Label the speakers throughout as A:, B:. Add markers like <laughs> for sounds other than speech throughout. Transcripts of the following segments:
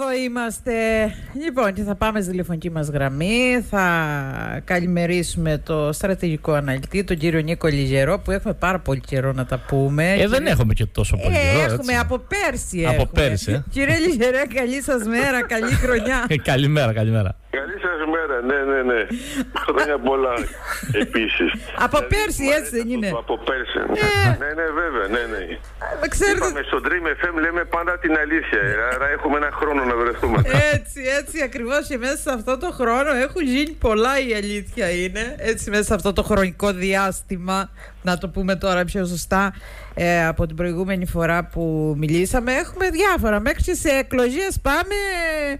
A: εδώ είμαστε. Λοιπόν, και θα πάμε στη τηλεφωνική μας γραμμή. Θα καλημερίσουμε το στρατηγικό αναλυτή, τον κύριο Νίκο Λιγερό, που έχουμε πάρα πολύ καιρό να τα πούμε.
B: Ε, δεν έχουμε και τόσο πολύ
A: Ε,
B: καιρό.
A: έχουμε
B: έτσι.
A: από πέρσι.
B: Από
A: έχουμε.
B: πέρσι, ε.
A: Κύριε Λιγερέ, καλή σας μέρα, καλή <laughs> χρονιά.
B: Ε, καλημέρα, καλημέρα.
C: Καλή σας μέρα, ναι, ναι, ναι. Χρόνια πολλά επίσης.
A: Από πέρσι, έτσι δεν είναι.
C: Από πέρσι.
A: Ε.
C: Ναι, ναι, βέβαια, ναι, ναι.
A: Ε, Ξέρετε,
C: Είπαμε στο Dream FM λέμε πάντα την αλήθεια. ε, Άρα έχουμε ένα χρόνο να βρεθούμε.
A: Έτσι, έτσι ακριβώς και μέσα σε αυτό το χρόνο έχουν γίνει πολλά η αλήθεια είναι. Έτσι μέσα σε αυτό το χρονικό διάστημα, να το πούμε τώρα πιο σωστά, ε, από την προηγούμενη φορά που μιλήσαμε, έχουμε διάφορα. Μέχρι και σε εκλογές πάμε ε,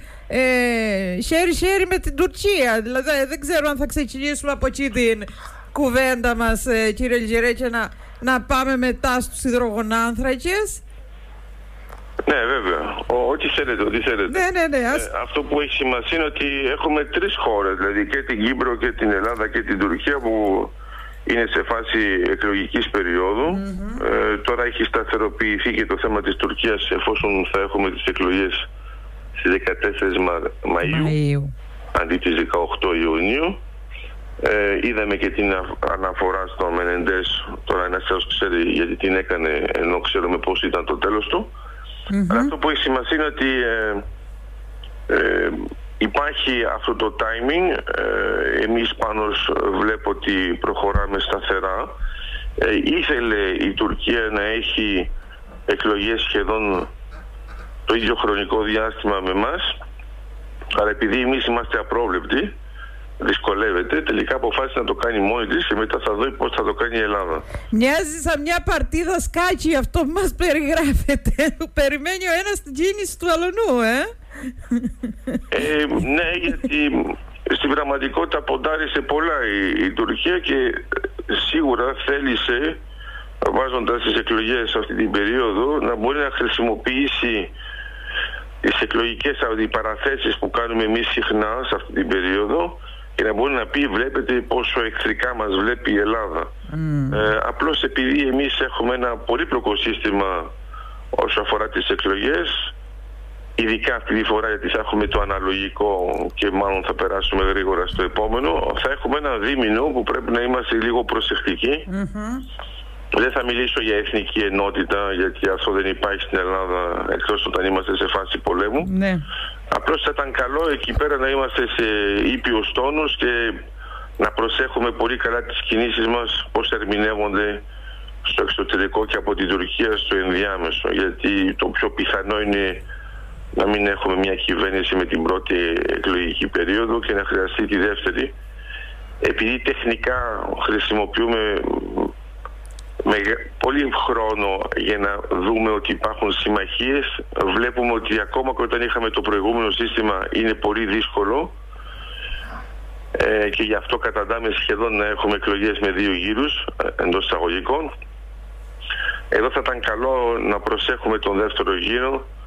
A: χέρι-χέρι με την Τουρκία. Δηλαδή δεν ξέρω αν θα ξεκινήσουμε από εκεί την κουβέντα μας, ε, κύριε Λιγερέ, και να, να πάμε μετά στους υδρογονάνθρακες.
C: Ναι, βέβαια. Ο- Ό,τι θέλετε, ό,τι θέλετε.
A: Ναι, ναι, ναι. Ας...
C: Ε, αυτό που έχει σημασία είναι ότι έχουμε τρεις χώρες, δηλαδή και την Κύπρο και την Ελλάδα και την Τουρκία που είναι σε φάση εκλογικής περίοδου. Ε, τώρα έχει σταθεροποιηθεί και το θέμα της Τουρκίας εφόσον θα έχουμε τις εκλογές στις 14 Μα- Μαΐου
A: Μαΐου.
C: αντί τις 18 Ιουνίου. Ε, είδαμε και την α- αναφορά στο Μενεντές, τώρα ένας σας ξέρει γιατί την έκανε ενώ ξέρουμε πώς ήταν το τέλος του. Αλλά αυτό που έχει σημασία είναι ότι ε, ε, υπάρχει αυτό το timing. Ε, εμείς πάνω σ- βλέπω ότι προχωράμε σταθερά. Ε, ήθελε η Τουρκία να έχει εκλογές σχεδόν το ίδιο χρονικό διάστημα με μας αλλά επειδή εμείς είμαστε απρόβλεπτοι δυσκολεύεται τελικά αποφάσισε να το κάνει μόνη της και μετά θα δει πώς θα το κάνει η Ελλάδα
A: Μοιάζει σαν μια παρτίδα σκάκι αυτό που μας περιγράφεται. Που <laughs> Περιμένει ο ένας την κίνηση του αλωνού, ε.
C: Ε, ναι, γιατί στην πραγματικότητα ποντάρισε πολλά η, η Τουρκία και ε, σίγουρα θέλησε, βάζοντας τις εκλογές αυτή την περίοδο, να μπορεί να χρησιμοποιήσει τις εκλογικές αντιπαραθέσεις που κάνουμε εμείς συχνά σε αυτή την περίοδο και να μπορεί να πει βλέπετε πόσο εχθρικά μας βλέπει η Ελλάδα. Ε, απλώς επειδή εμείς έχουμε ένα πολύπλοκο σύστημα όσο αφορά τις εκλογές ειδικά αυτή τη φορά γιατί θα έχουμε το αναλογικό και μάλλον θα περάσουμε γρήγορα στο επόμενο θα έχουμε ένα δίμηνο που πρέπει να είμαστε λίγο προσεκτικοί δεν θα μιλήσω για εθνική ενότητα γιατί αυτό δεν υπάρχει στην Ελλάδα εκτός όταν είμαστε σε φάση πολέμου.
A: Ναι.
C: Απλώς θα ήταν καλό εκεί πέρα να είμαστε σε ήπιους τόνους και να προσέχουμε πολύ καλά τις κινήσεις μας πώς ερμηνεύονται στο εξωτερικό και από την Τουρκία στο ενδιάμεσο. Γιατί το πιο πιθανό είναι να μην έχουμε μια κυβέρνηση με την πρώτη εκλογική περίοδο και να χρειαστεί τη δεύτερη. Επειδή τεχνικά χρησιμοποιούμε με πολύ χρόνο για να δούμε ότι υπάρχουν συμμαχίες. Βλέπουμε ότι ακόμα και όταν είχαμε το προηγούμενο σύστημα είναι πολύ δύσκολο. Ε, και γι' αυτό καταντάμε σχεδόν να έχουμε εκλογές με δύο γύρους ε, εντός εισαγωγικών. Εδώ θα ήταν καλό να προσέχουμε τον δεύτερο γύρο. ε,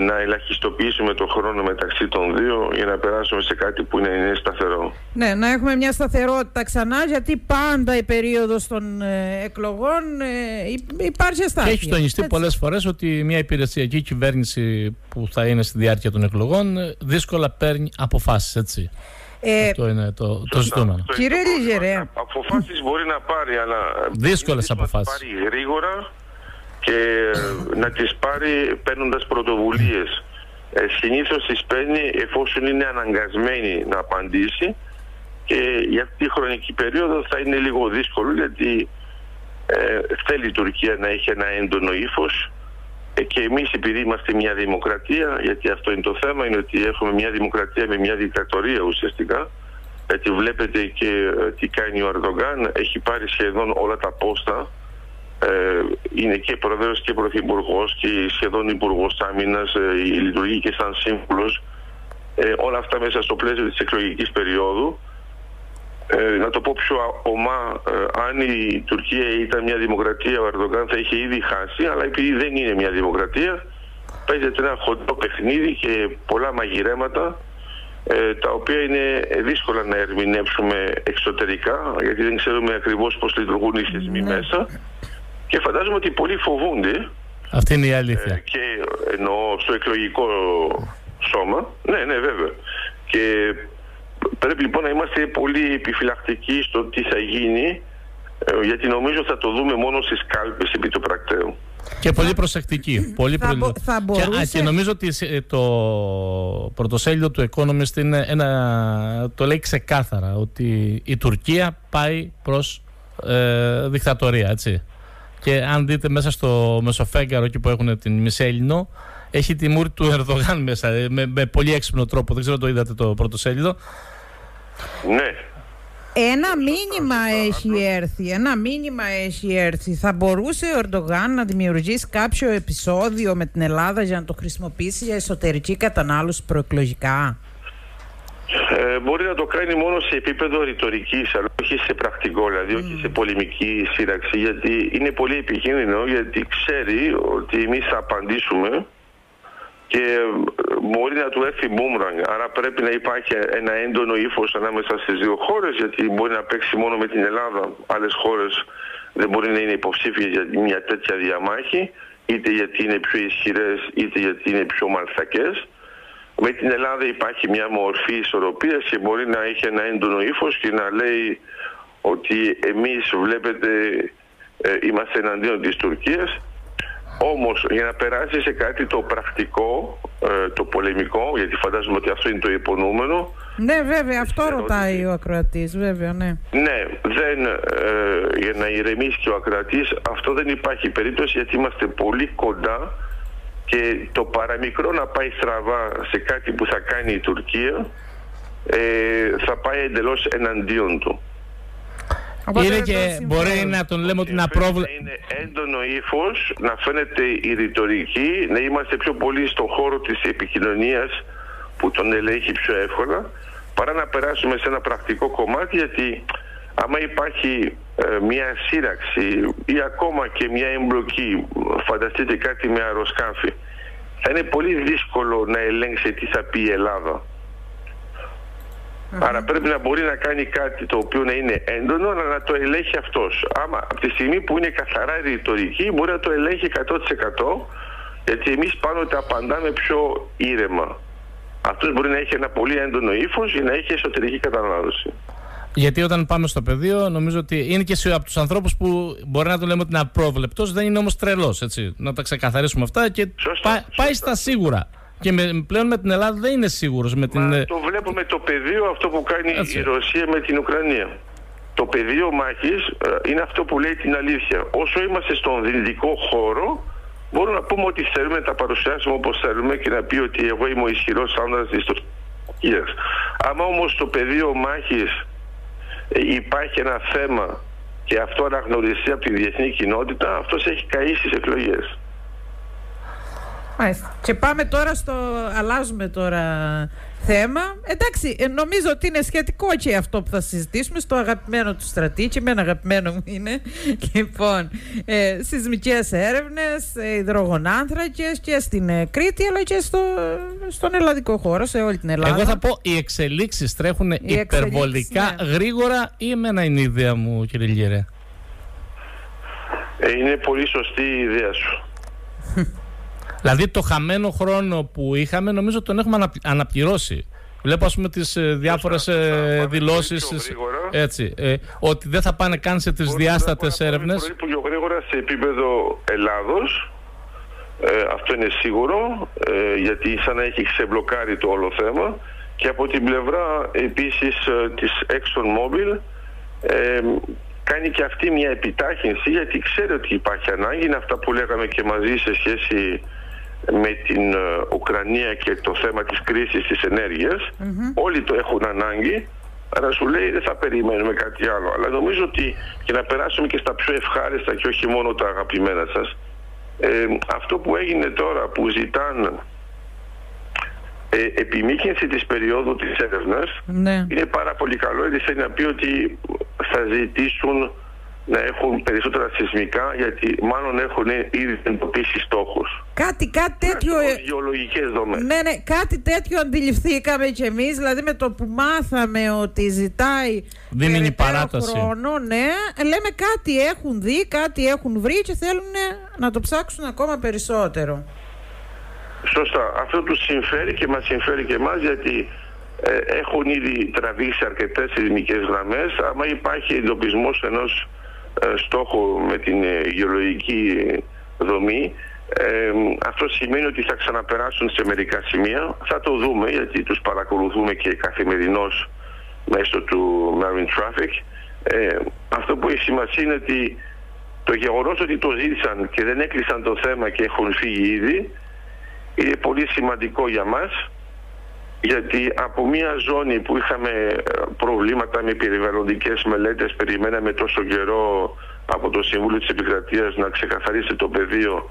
C: να ελαχιστοποιήσουμε το χρόνο μεταξύ των δύο για να περάσουμε σε κάτι που είναι, είναι σταθερό.
A: Ναι, να έχουμε μια σταθερότητα ξανά, γιατί πάντα η περίοδος των ε, εκλογών ε, υ- υπάρχει αστάθεια.
B: Και έχει τονιστεί
A: Έτσι.
B: πολλές φορές ότι μια υπηρεσιακή κυβέρνηση που θα είναι στη διάρκεια των εκλογών ε, δύσκολα παίρνει αποφάσεις, έτσι.
A: Ε,
B: Αυτό είναι το, το ζητούμενο.
C: Αυτό
A: Κύριε
C: είναι το
A: Λίζερε.
C: πρόβλημα. Αποφάσεις μπορεί να πάρει, αλλά
B: Δύσκολες
C: είναι δύσκολο να
B: αποφάσεις.
C: τις πάρει γρήγορα και ε, να τις πάρει παίρνοντας πρωτοβουλίες. Ε, συνήθως τις παίρνει εφόσον είναι αναγκασμένη να απαντήσει και για αυτή τη χρονική περίοδο θα είναι λίγο δύσκολο γιατί ε, θέλει η Τουρκία να έχει ένα έντονο ύφος. Ε, και εμείς επειδή είμαστε μια δημοκρατία, γιατί αυτό είναι το θέμα, είναι ότι έχουμε μια δημοκρατία με μια δικτατορία ουσιαστικά, γιατί βλέπετε και ε, τι κάνει ο Ερντογκάν, έχει πάρει σχεδόν όλα τα πόστα, ε, είναι και πρόεδρος και πρωθυπουργός και σχεδόν υπουργός άμυνας, ε, λειτουργεί και σαν σύμβουλος, ε, όλα αυτά μέσα στο πλαίσιο της εκλογικής περίοδου. Ε, να το πω πιο ομά, ε, αν η Τουρκία ήταν μια δημοκρατία, ο Ερντογκάν θα είχε ήδη χάσει, αλλά επειδή δεν είναι μια δημοκρατία, παίζεται ένα χοντρό παιχνίδι και πολλά μαγειρέματα, ε, τα οποία είναι δύσκολα να ερμηνεύσουμε εξωτερικά, γιατί δεν ξέρουμε ακριβώς πώς λειτουργούν οι θεσμοί μέσα. Και φαντάζομαι ότι πολλοί φοβούνται
B: Αυτή είναι η αλήθεια. Ε,
C: και εννοώ στο εκλογικό σώμα. Ναι, ναι, βέβαια. Και πρέπει λοιπόν να είμαστε πολύ επιφυλακτικοί στο τι θα γίνει, ε, γιατί νομίζω θα το δούμε μόνο στις κάλπες επί του πρακτέου.
B: Και πολύ προσεκτική. Πολύ
A: θα, μπο, θα μπορούσε...
B: και, και, νομίζω ότι ε, το πρωτοσέλιδο του Economist είναι ένα, το λέει ξεκάθαρα ότι η Τουρκία πάει προς ε, δικτατορία, έτσι. Και αν δείτε μέσα στο Μεσοφέγγαρο εκεί που έχουν την Μισέλινο, έχει τη μούρη του Ερδογάν μέσα ε, με, με πολύ έξυπνο τρόπο. Δεν ξέρω το είδατε το πρώτο σέλιδο.
C: Ναι.
A: Ένα μήνυμα έχει έρθει, ένα μήνυμα έχει έρθει. Θα μπορούσε ο Ερντογάν να δημιουργήσει κάποιο επεισόδιο με την Ελλάδα για να το χρησιμοποιήσει για εσωτερική κατανάλωση προεκλογικά;
C: Ε, μπορεί να το κάνει μόνο σε επίπεδο ρητορικής, αλλά όχι σε πρακτικό, δηλαδή όχι σε πολεμική σύραξη, γιατί είναι πολύ επικίνδυνο, γιατί ξέρει ότι εμείς θα απαντήσουμε και μπορεί να του έρθει μπούμραγκ. Άρα πρέπει να υπάρχει ένα έντονο ύφος ανάμεσα στις δύο χώρες, γιατί μπορεί να παίξει μόνο με την Ελλάδα. Άλλες χώρες δεν μπορεί να είναι υποψήφιες για μια τέτοια διαμάχη, είτε γιατί είναι πιο ισχυρές, είτε γιατί είναι πιο μαλθακές. Με την Ελλάδα υπάρχει μια μορφή ισορροπίας και μπορεί να έχει ένα έντονο ύφος και να λέει ότι εμείς βλέπετε ε, είμαστε εναντίον της Τουρκίας όμως για να περάσει σε κάτι το πρακτικό, ε, το πολεμικό, γιατί φαντάζομαι ότι αυτό είναι το υπονοούμενο.
A: Ναι, βέβαια, αυτό ρωτάει ο ακροατής, βέβαια, ναι.
C: Ναι, δεν, ε, για να ηρεμήσει και ο ακροατής, αυτό δεν υπάρχει περίπτωση γιατί είμαστε πολύ κοντά και το παραμικρό να πάει στραβά σε κάτι που θα κάνει η Τουρκία ε, θα πάει εντελώς εναντίον του.
B: Είναι και μπορεί να τον λέμε ότι να πρόβλημα.
C: Είναι έντονο ύφος, να φαίνεται η ρητορική, να είμαστε πιο πολύ στον χώρο της επικοινωνίας που τον ελέγχει πιο εύκολα, παρά να περάσουμε σε ένα πρακτικό κομμάτι, γιατί άμα υπάρχει ε, μια σύραξη ή ακόμα και μια εμπλοκή, φανταστείτε κάτι με αεροσκάφη, θα είναι πολύ δύσκολο να ελέγξει τι θα πει η Ελλάδα. Άρα πρέπει να μπορεί να κάνει κάτι το οποίο να είναι έντονο, αλλά να το ελέγχει αυτός. Άμα από τη στιγμή που είναι καθαρά ρητορική, μπορεί να το ελέγχει 100%, γιατί εμείς πάντοτε απαντάμε πιο ήρεμα. Αυτός μπορεί να έχει ένα πολύ έντονο ύφος για να έχει εσωτερική κατανάλωση.
B: Γιατί όταν πάμε στο πεδίο, νομίζω ότι είναι και από τους ανθρώπους που μπορεί να το λέμε ότι είναι απρόβλεπτος, δεν είναι όμως τρελός. Να τα ξεκαθαρίσουμε αυτά και πάει στα σίγουρα. Και με, πλέον με την Ελλάδα δεν είναι σίγουρος. Με την...
C: Ε, το βλέπουμε το πεδίο αυτό που κάνει η Ρωσία με την Ουκρανία. Το πεδίο μάχης ε, είναι αυτό που λέει την αλήθεια. Όσο είμαστε στον δυνητικό χώρο, μπορούμε να πούμε ότι θέλουμε να τα παρουσιάσουμε όπως θέλουμε και να πει ότι εγώ είμαι ο ισχυρός άνδρας της Τουρκίας. Άμα όμως στο πεδίο μάχης ε, υπάρχει ένα θέμα και αυτό αναγνωριστεί από τη διεθνή κοινότητα, αυτός έχει καεί στις εκλογές.
A: Μάλιστα. Και πάμε τώρα στο. Αλλάζουμε τώρα θέμα. Εντάξει, ε, νομίζω ότι είναι σχετικό και αυτό που θα συζητήσουμε στο αγαπημένο του στρατή. Και ένα αγαπημένο μου είναι. <laughs> Λοιπόν, ε, σεισμικές έρευνες, ε, υδρογονάνθρακες και στην ε, Κρήτη αλλά και στο, στον ελλαδικό χώρο, σε όλη την Ελλάδα.
B: Εγώ θα πω οι εξελίξεις τρέχουν οι υπερβολικά ναι. γρήγορα ή εμένα είναι η ιδέα μου, κύριε Λιερέ;
C: Ε, είναι πολύ σωστή η ιδέα σου. <laughs>
B: Δηλαδή το χαμένο χρόνο που είχαμε νομίζω τον έχουμε αναπληρώσει. Βλέπω ας πούμε τις ε, διάφορες ε, δηλώσεις έτσι, ε, ότι δεν θα πάνε καν σε τις διάστατες έρευνες.
C: Πολύ πιο γρήγορα σε επίπεδο Ελλάδος, ε, αυτό είναι σίγουρο, ε, γιατί σαν να έχει ξεμπλοκάρει το όλο θέμα και από την πλευρά επίσης της ExxonMobil ε, κάνει και αυτή μια επιτάχυνση γιατί ξέρει ότι υπάρχει ανάγκη, είναι αυτά που λέγαμε και μαζί σε σχέση με την ε, Ουκρανία και το θέμα της κρίσης της ενεργειας όλοι το έχουν ανάγκη αλλά σου λέει δεν θα περιμένουμε κάτι άλλο αλλά νομίζω ότι και να περάσουμε και στα πιο ευχάριστα και όχι μόνο τα αγαπημένα σας ε, αυτό που έγινε τώρα που ζητάνε ε, επιμήκυνση της περίοδου της έρευνας
A: ναι.
C: είναι πάρα πολύ καλό. Γιατί θέλει να πει ότι θα ζητήσουν να έχουν περισσότερα σεισμικά γιατί μάλλον έχουν ήδη εντοπίσει στόχους.
A: Κάτι, κάτι τέτοιο...
C: Γεωλογικές δομές.
A: Ναι, ναι, κάτι τέτοιο αντιληφθήκαμε κι εμείς, δηλαδή με το που μάθαμε ότι ζητάει
B: Δεν είναι η παράταση.
A: χρόνο, ναι, λέμε κάτι έχουν δει, κάτι έχουν βρει και θέλουν να το ψάξουν ακόμα περισσότερο.
C: Σωστά. Αυτό τους συμφέρει και μας συμφέρει και εμάς γιατί ε, έχουν ήδη τραβήξει αρκετές ελληνικές γραμμές. Άμα υπάρχει εντοπισμός ενός ε, στόχου με την ε, γεωλογική δομή, ε, αυτό σημαίνει ότι θα ξαναπεράσουν σε μερικά σημεία. Θα το δούμε γιατί τους παρακολουθούμε και καθημερινώς μέσω του Marine Traffic. Ε, αυτό που έχει σημασία είναι ότι το γεγονός ότι το ζήτησαν και δεν έκλεισαν το θέμα και έχουν φύγει ήδη είναι πολύ σημαντικό για μας γιατί από μια ζώνη που είχαμε ε, προβλήματα με περιβαλλοντικές μελέτες περιμέναμε τόσο καιρό από το Συμβούλιο της Επικρατείας να ξεκαθαρίσει το πεδίο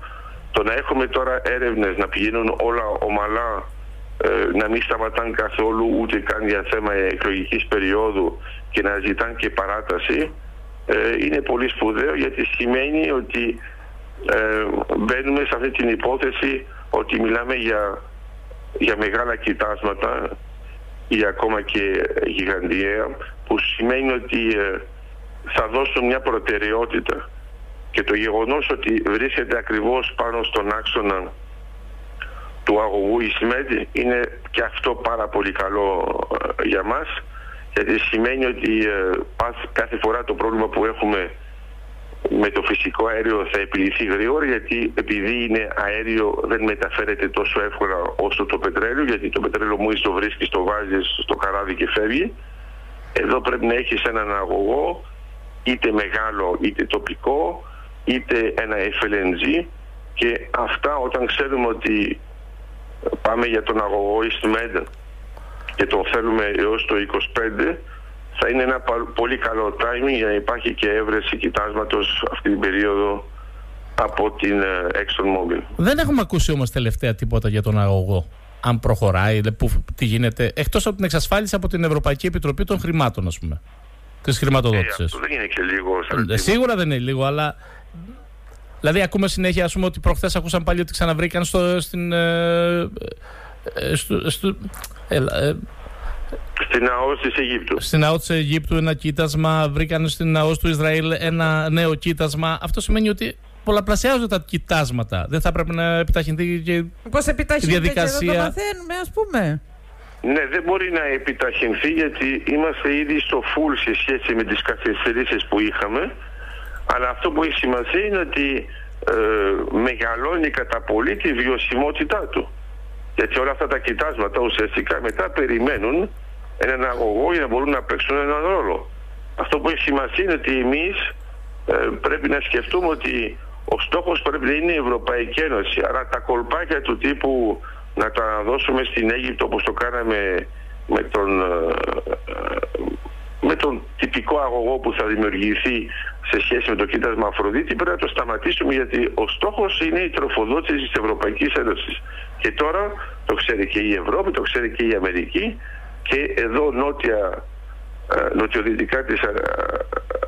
C: το να έχουμε τώρα έρευνες να πηγαίνουν όλα ομαλά ε, να μην σταματάν καθόλου ούτε καν για θέμα εκλογικής περίοδου και να ζητάν και παράταση ε, είναι πολύ σπουδαίο γιατί σημαίνει ότι μπαίνουμε σε αυτή την υπόθεση ότι μιλάμε για, για μεγάλα κοιτάσματα ή ακόμα και γιγαντιαία που σημαίνει ότι ε, θα δώσουν μια προτεραιότητα και το γεγονός ότι βρίσκεται ακριβώς πάνω στον άξονα του αγωγού Ισμέντ είναι και αυτό πάρα πολύ καλό ε, για μας γιατί σημαίνει ότι ε, κάθε φορά το πρόβλημα που έχουμε με το φυσικό αέριο θα επιληθεί γρήγορα γιατί επειδή είναι αέριο δεν μεταφέρεται τόσο εύκολα όσο το πετρέλαιο γιατί το πετρέλαιο μόλις το βρίσκεις το βάζεις στο καράβι και φεύγει. Εδώ πρέπει να έχεις έναν αγωγό είτε μεγάλο είτε τοπικό είτε ένα FLNG και αυτά όταν ξέρουμε ότι πάμε για τον αγωγό EastMed και το θέλουμε έως το 25 θα είναι ένα πολύ καλό timing για να υπάρχει και έβρεση κοιτάσματος αυτή την περίοδο από την ε, ExxonMobil.
B: Δεν έχουμε ακούσει όμως τελευταία τίποτα για τον αγωγό. Αν προχωράει, που, τι γίνεται, εκτός από την εξασφάλιση από την Ευρωπαϊκή Επιτροπή των Χρημάτων, ας πούμε. Της χρηματοδότησης.
C: Ε, αυτό δεν είναι και λίγο.
B: Ε, σίγουρα δεν είναι λίγο, αλλά. Δηλαδή, ακούμε συνέχεια, ας πούμε, ότι προχθές ακούσαν πάλι ότι ξαναβρήκαν στο, στην. Ε, ε στο, στο,
C: στην ΑΟΣ της Αιγύπτου.
B: Στην ΑΟΣ της Αιγύπτου ένα κοίτασμα, βρήκαν στην ΑΟΣ του Ισραήλ ένα νέο κοίτασμα. Αυτό σημαίνει ότι πολλαπλασιάζονται τα κοιτάσματα. Δεν θα πρέπει να επιταχυνθεί και
A: Πώς η διαδικασία. Και το μαθαίνουμε, ας πούμε.
C: Ναι, δεν μπορεί να επιταχυνθεί γιατί είμαστε ήδη στο full σε σχέση με τις καθυστερήσεις που είχαμε. Αλλά αυτό που έχει σημασία είναι ότι ε, μεγαλώνει κατά πολύ τη βιωσιμότητά του. Γιατί όλα αυτά τα κοιτάσματα ουσιαστικά μετά περιμένουν έναν αγωγό για να μπορούν να παίξουν έναν ρόλο. Αυτό που έχει σημασία είναι ότι εμείς ε, πρέπει να σκεφτούμε ότι ο στόχος πρέπει να είναι η Ευρωπαϊκή Ένωση. Άρα τα κολπάκια του τύπου να τα δώσουμε στην Αίγυπτο όπως το κάναμε με τον, ε, με τον τυπικό αγωγό που θα δημιουργηθεί σε σχέση με το κοίτασμα Αφροδίτη πρέπει να το σταματήσουμε γιατί ο στόχος είναι η τροφοδότηση της Ευρωπαϊκής Ένωσης. Και τώρα το ξέρει και η Ευρώπη, το ξέρει και η Αμερική και εδώ νότια ε, νοτιοδυτικά της, ε,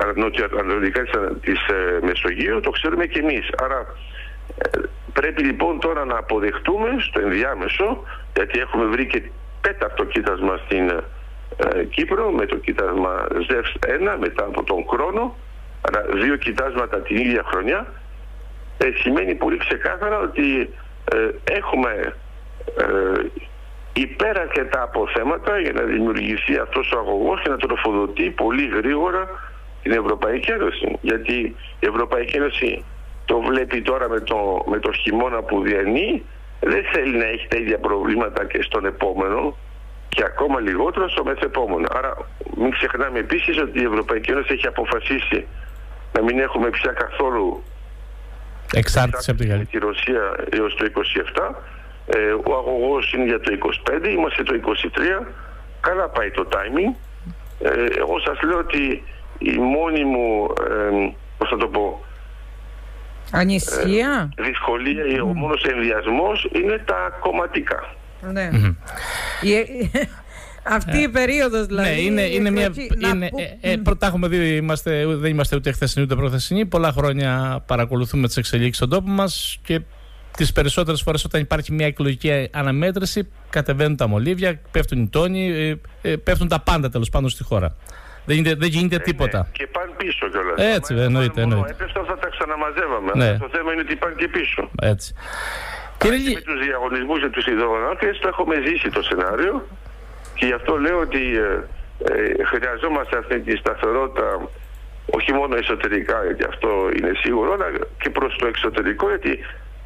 C: ε, νοτιοανατολικά της Μεσογείου το ξέρουμε και εμείς. Άρα πρέπει λοιπόν τώρα να αποδεχτούμε στο ενδιάμεσο γιατί έχουμε βρει και τέταρτο κοίτασμα στην Κύπρο με το κοίτασμα ΖΕΦΣ 1 μετά από τον χρόνο άρα δύο κοιτάσματα την ίδια χρονιά σημαίνει πολύ ξεκάθαρα ότι έχουμε υπέρ αρκετά αποθέματα για να δημιουργηθεί αυτός ο αγωγός και να τροφοδοτεί πολύ γρήγορα την Ευρωπαϊκή Ένωση. Γιατί η Ευρωπαϊκή Ένωση το βλέπει τώρα με το, με το χειμώνα που διανύει, δεν θέλει να έχει τα ίδια προβλήματα και στον επόμενο και ακόμα λιγότερο στο μεθεπόμενο. Άρα μην ξεχνάμε επίσης ότι η Ευρωπαϊκή Ένωση έχει αποφασίσει να μην έχουμε πια καθόλου
B: εξάρτηση από
C: τη Ρωσία έως το 27 ε, ο αγωγός είναι για το 25, είμαστε το 23. Καλά πάει το timing. Ε, εγώ σας λέω ότι η μόνη μου, ε, πώς θα το πω,
A: Ανησυχία;
C: Ε, δυσκολία ή ο μόνος ενδιασμός είναι τα κομματικά.
A: Ναι. <laughs> Αυτή η περίοδος δηλαδή.
B: Ναι, είναι, είναι μια.
A: να
B: Είναι,
A: που-
B: ε, ε, πρώτα έχουμε δει, είμαστε, δεν είμαστε ούτε χθεσινοί ούτε προθεσινοί. Πολλά χρόνια παρακολουθούμε τις εξελίξεις στον τόπο μας και τις περισσότερες φορές όταν υπάρχει μια εκλογική αναμέτρηση, κατεβαίνουν τα μολύβια, πέφτουν οι τόνοι, ε, ε, πέφτουν τα πάντα τέλος πάντων στη χώρα. Δεν γίνεται, δεν γίνεται τίποτα.
C: Ναι, και πάνε πίσω κιόλας.
B: Έτσι, εννοείται, εννοείται.
C: Έπεφτα θα τα ξαναμαζεύαμε.
B: Ναι.
C: Αλλά Το θέμα είναι ότι πάνε και πίσω.
B: Έτσι. Κύριε
C: Και
B: Λι-
C: με τους διαγωνισμούς και τους υδρογονάτριε το έχουμε ζήσει το σενάριο και γι' αυτό λέω ότι ε, ε, χρειαζόμαστε αυτή τη σταθερότητα όχι μόνο εσωτερικά γιατί αυτό είναι σίγουρο αλλά και προς το εξωτερικό γιατί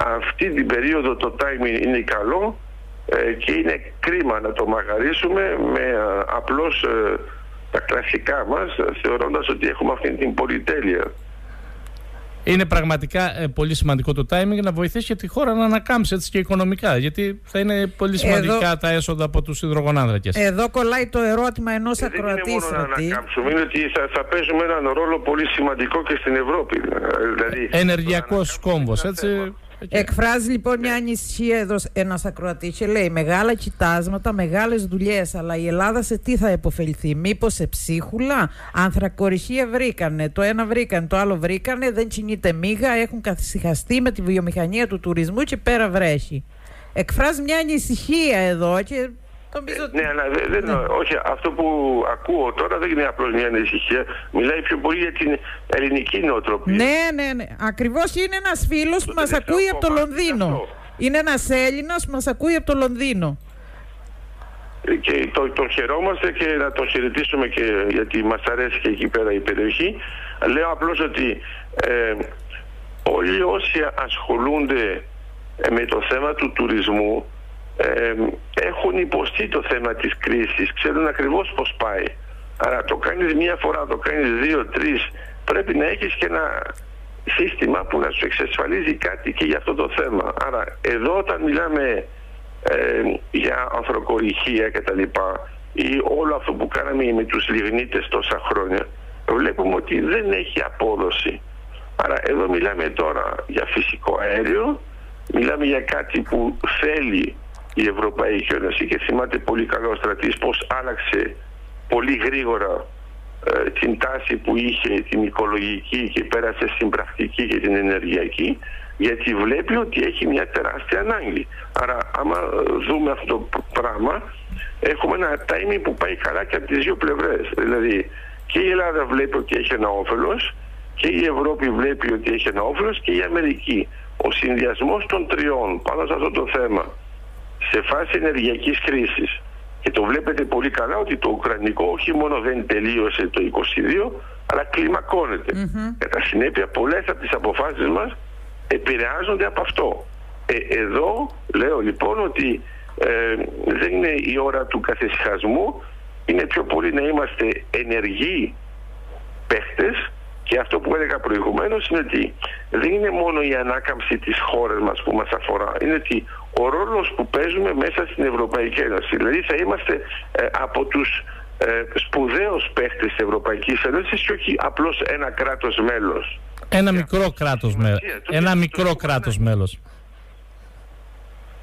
C: αυτή την περίοδο το timing είναι καλό ε, και είναι κρίμα να το μαγαρίσουμε με ε, απλώς ε, τα κλασικά μας θεωρώντας ότι έχουμε αυτή την πολυτέλεια.
B: Είναι πραγματικά ε, πολύ σημαντικό το timing να βοηθήσει και τη χώρα να ανακάμψει έτσι και οικονομικά. Γιατί θα είναι πολύ σημαντικά τα έσοδα από τους υδρογονάνθρακε.
A: Εδώ κολλάει το ερώτημα ενός
C: Ε, Δεν είναι
A: ακροατής
C: μόνο να
A: ρωτή.
C: ανακάμψουμε, είναι ότι θα, θα παίζουμε έναν ρόλο πολύ σημαντικό και στην Ευρώπη. Ε, Δηλαδή,
B: Ενεργειακός
C: το
B: κόμβος,
C: είναι ένα
B: έτσι.
C: θέμα.
A: Εκφράζει λοιπόν μια ανησυχία εδώ ένας ακροατής και λέει: Μεγάλα κοιτάσματα, μεγάλες δουλειές. Αλλά η Ελλάδα σε τι θα επωφεληθεί, Μήπως σε ψίχουλα; Ανθρακοριχεία βρήκανε. Το ένα βρήκανε, το άλλο βρήκανε. Δεν κινείται μίγα. Έχουν καθυσυχαστεί με τη βιομηχανία του τουρισμού και πέρα βρέχει. Εκφράζει μια ανησυχία εδώ και νομίζω ότι.
C: Ναι, αλλά δεν, δεν- όχι, αυτό που ακούω τώρα δεν είναι απλώς μια ανησυχία. Μιλάει πιο πολύ για την ελληνική νοοτροπία.
A: Ναι, ναι, ναι. Ακριβώς είναι ένας φίλος που
C: Το
A: μας
C: τελευταίο
A: ακούει από το
C: κομμάτι είναι
A: Λονδίνο.
C: αυτό.
A: Είναι ένας Έλληνας που μας ακούει από το Λονδίνο.
C: Και το, τον χαιρόμαστε και να τον χαιρετήσουμε και γιατί μας αρέσει και εκεί πέρα η περιοχή. Λέω απλώς ότι ε, όλοι όσοι ασχολούνται ε, με το θέμα του τουρισμού ε, έχουν υποστεί το θέμα της κρίσης, ξέρουν ακριβώς πώς πάει. Άρα το κάνεις μία φορά, το κάνεις δύο, τρεις, πρέπει να έχεις και ένα σύστημα που να σου εξασφαλίζει κάτι και για αυτό το θέμα. Άρα εδώ όταν μιλάμε ε, για ανθρωκορυχία και τα λοιπά ή όλο αυτό που κάναμε με τους λιγνίτες τόσα χρόνια βλέπουμε ότι δεν έχει απόδοση. Άρα εδώ μιλάμε τώρα για φυσικό αέριο, μιλάμε για κάτι που θέλει η Ευρωπαϊκή Ένωση και θυμάται πολύ καλά ο στρατής πως άλλαξε πολύ γρήγορα ε, την τάση που είχε την οικολογική και πέρασε στην πρακτική και την ενεργειακή γιατί βλέπει ότι έχει μια τεράστια ανάγκη. Άρα άμα ε, δούμε αυτό το πράγμα έχουμε ένα timing που πάει καλά και από τις δύο πλευρές. Δηλαδή και η Ελλάδα βλέπει ότι έχει ένα όφελος και η Ευρώπη βλέπει ότι έχει ένα όφελος και η Αμερική. Ο συνδυασμός των τριών πάνω σε αυτό το θέμα σε φάση ενεργειακής κρίσης και το βλέπετε πολύ καλά ότι το Ουκρανικό όχι μόνο δεν τελείωσε το 22 αλλά κλιμακώνεται. Κατά συνέπεια πολλές από τις αποφάσεις μας επηρεάζονται από αυτό. Ε, εδώ λέω λοιπόν ότι ε, δεν είναι η ώρα του καθησυχασμού είναι πιο πολύ να είμαστε ενεργοί παίχτες και αυτό που έλεγα προηγουμένως είναι ότι δεν είναι μόνο η ανάκαμψη της χώρας μας που μας αφορά. Είναι ότι ο ρόλος που παίζουμε μέσα στην Ευρωπαϊκή Ένωση. Δηλαδή θα είμαστε ε, από τους ε, σπουδαίους παίχτες της Ευρωπαϊκής Ένωσης και όχι απλώς ένα κράτος μέλος.
B: Ένα μικρό κράτος μέλο.
C: Το-
B: Ένα
C: το-
B: μικρό
C: το-
B: κράτος μέλος.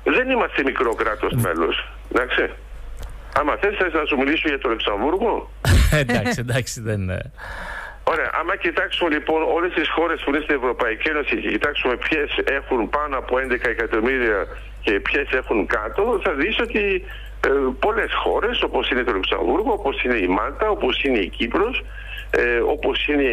C: Δεν είμαστε μικρό κράτος μέλος. Εντάξει. Άμα θες, θες να σου μιλήσω για το Λεξαμβούργο. <laughs>
B: εντάξει, εντάξει, δεν είναι.
C: Ωραία, άμα κοιτάξουμε λοιπόν όλες τις χώρες που είναι στην Ευρωπαϊκή Ένωση και κοιτάξουμε ποιες έχουν πάνω από 11 εκατομμύρια και ποιες έχουν κάτω, θα δεις ότι ε, πολλές χώρες όπως είναι το Λουξεμβούργο, όπως είναι η Μάλτα, όπως είναι η Κύπρος, ε, όπως είναι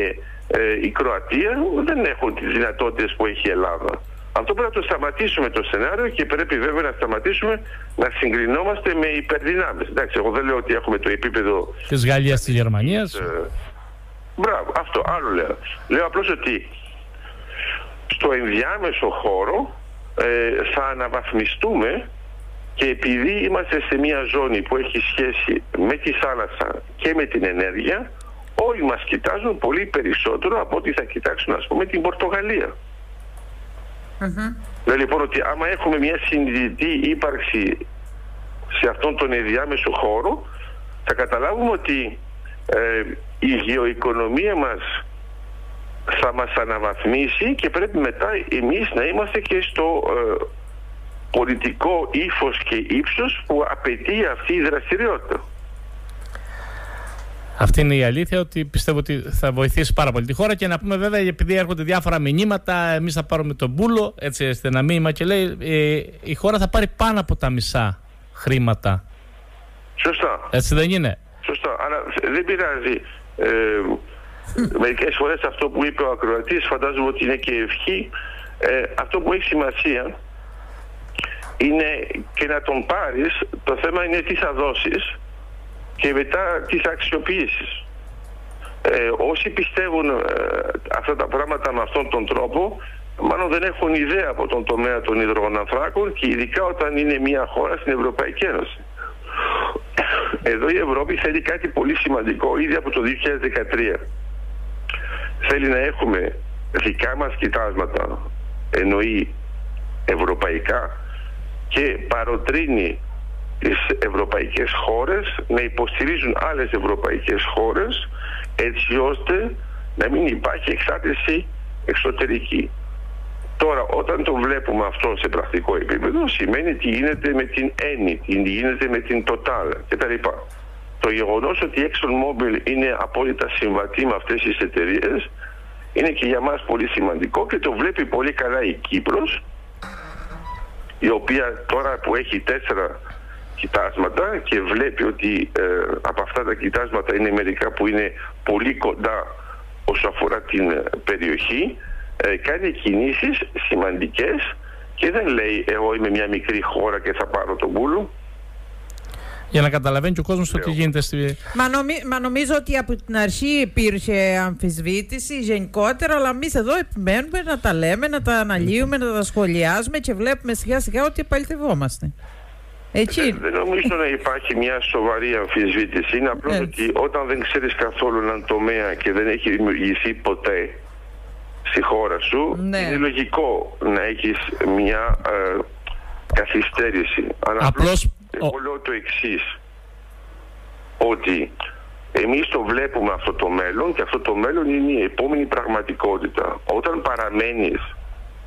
C: ε, η Κροατία, δεν έχουν τις δυνατότητες που έχει η Ελλάδα. Αυτό πρέπει να το σταματήσουμε το σενάριο και πρέπει βέβαια να σταματήσουμε να συγκρινόμαστε με υπερδυνάμεις. Εντάξει, εγώ δεν λέω ότι έχουμε το επίπεδο
B: Της Γαλλίας, της Γερμανίας.
C: ε, Μπράβο, αυτό άλλο λέω. Λέω απλώς ότι στο ενδιάμεσο χώρο ε, θα αναβαθμιστούμε και επειδή είμαστε σε μια ζώνη που έχει σχέση με τη θάλασσα και με την ενέργεια, όλοι μας κοιτάζουν πολύ περισσότερο από ό,τι θα κοιτάξουν ας πούμε την Πορτογαλία. Λέω λοιπόν ότι άμα έχουμε μια συνειδητή ύπαρξη σε αυτόν τον ενδιάμεσο χώρο θα καταλάβουμε ότι ε, η γεωοικονομία μας θα μας αναβαθμίσει και πρέπει μετά εμείς να είμαστε και στο ε, πολιτικό ύφος και ύψος που απαιτεί αυτή η δραστηριότητα.
B: Αυτή είναι η αλήθεια ότι πιστεύω ότι θα βοηθήσει πάρα πολύ τη χώρα και να πούμε βέβαια επειδή έρχονται διάφορα μηνύματα, εμείς θα πάρουμε τον μπούλο, έτσι έστε ένα μήνυμα και λέει ε, η χώρα θα πάρει πάνω από τα μισά χρήματα.
C: Σωστά.
B: Έτσι δεν είναι;
C: Σωστά. Αλλά δεν πειράζει. Ε, μερικές φορές αυτό που είπε ο ακροατής φαντάζομαι ότι είναι και ευχή. Ε, αυτό που έχει σημασία είναι και να τον πάρεις, το θέμα είναι τι θα δώσεις και μετά τις θα αξιοποιήσεις. Ε, όσοι πιστεύουν ε, αυτά τα πράγματα με αυτόν τον τρόπο μάλλον δεν έχουν ιδέα από τον τομέα των υδρογονανθράκων και ειδικά όταν είναι μια χώρα στην Ευρωπαϊκή Ένωση. Εδώ η Ευρώπη θέλει κάτι πολύ σημαντικό ήδη από το 2013. Θέλει να έχουμε δικά μας κοιτάσματα, εννοεί ευρωπαϊκά και παροτρύνει τις ευρωπαϊκές χώρες να υποστηρίζουν άλλες ευρωπαϊκές χώρες έτσι ώστε να μην υπάρχει εξάρτηση εξωτερική. Τώρα, όταν το βλέπουμε αυτό σε πρακτικό επίπεδο, σημαίνει τι γίνεται με την Eni, τι γίνεται με την Total κτλ. Το γεγονός ότι η ExxonMobil είναι απόλυτα συμβατή με αυτές τις εταιρείες είναι και για μας πολύ σημαντικό και το βλέπει πολύ καλά η Κύπρος η οποία τώρα που έχει τέσσερα κοιτάσματα και βλέπει ότι ε, από αυτά τα κοιτάσματα είναι μερικά που είναι πολύ κοντά όσο αφορά την ε, περιοχή ε, κάνει κινήσεις σημαντικές και δεν λέει εγώ είμαι μια μικρή χώρα και θα πάρω τον πούλο
B: για να καταλαβαίνει και ο κόσμος το τι γίνεται στη...
A: Μα, νομι... Μα νομίζω ότι από την αρχή υπήρχε αμφισβήτηση γενικότερα, αλλά εμείς εδώ επιμένουμε να τα λέμε, να τα αναλύουμε, να τα σχολιάζουμε και βλέπουμε σιγά σιγά ότι επαληθευόμαστε.
C: Έτσι. Δεν, δεν νομίζω να υπάρχει μια σοβαρή αμφισβήτηση. Είναι απλώς ότι όταν δεν ξέρεις καθόλου έναν τομέα και δεν έχει δημιουργηθεί ποτέ στη χώρα σου, ναι. είναι λογικό να έχεις μια ε, καθυστέρηση. Αλλά απλώς εγώ λέω το εξής ότι εμείς το βλέπουμε αυτό το μέλλον και αυτό το μέλλον είναι η επόμενη πραγματικότητα. Όταν παραμένεις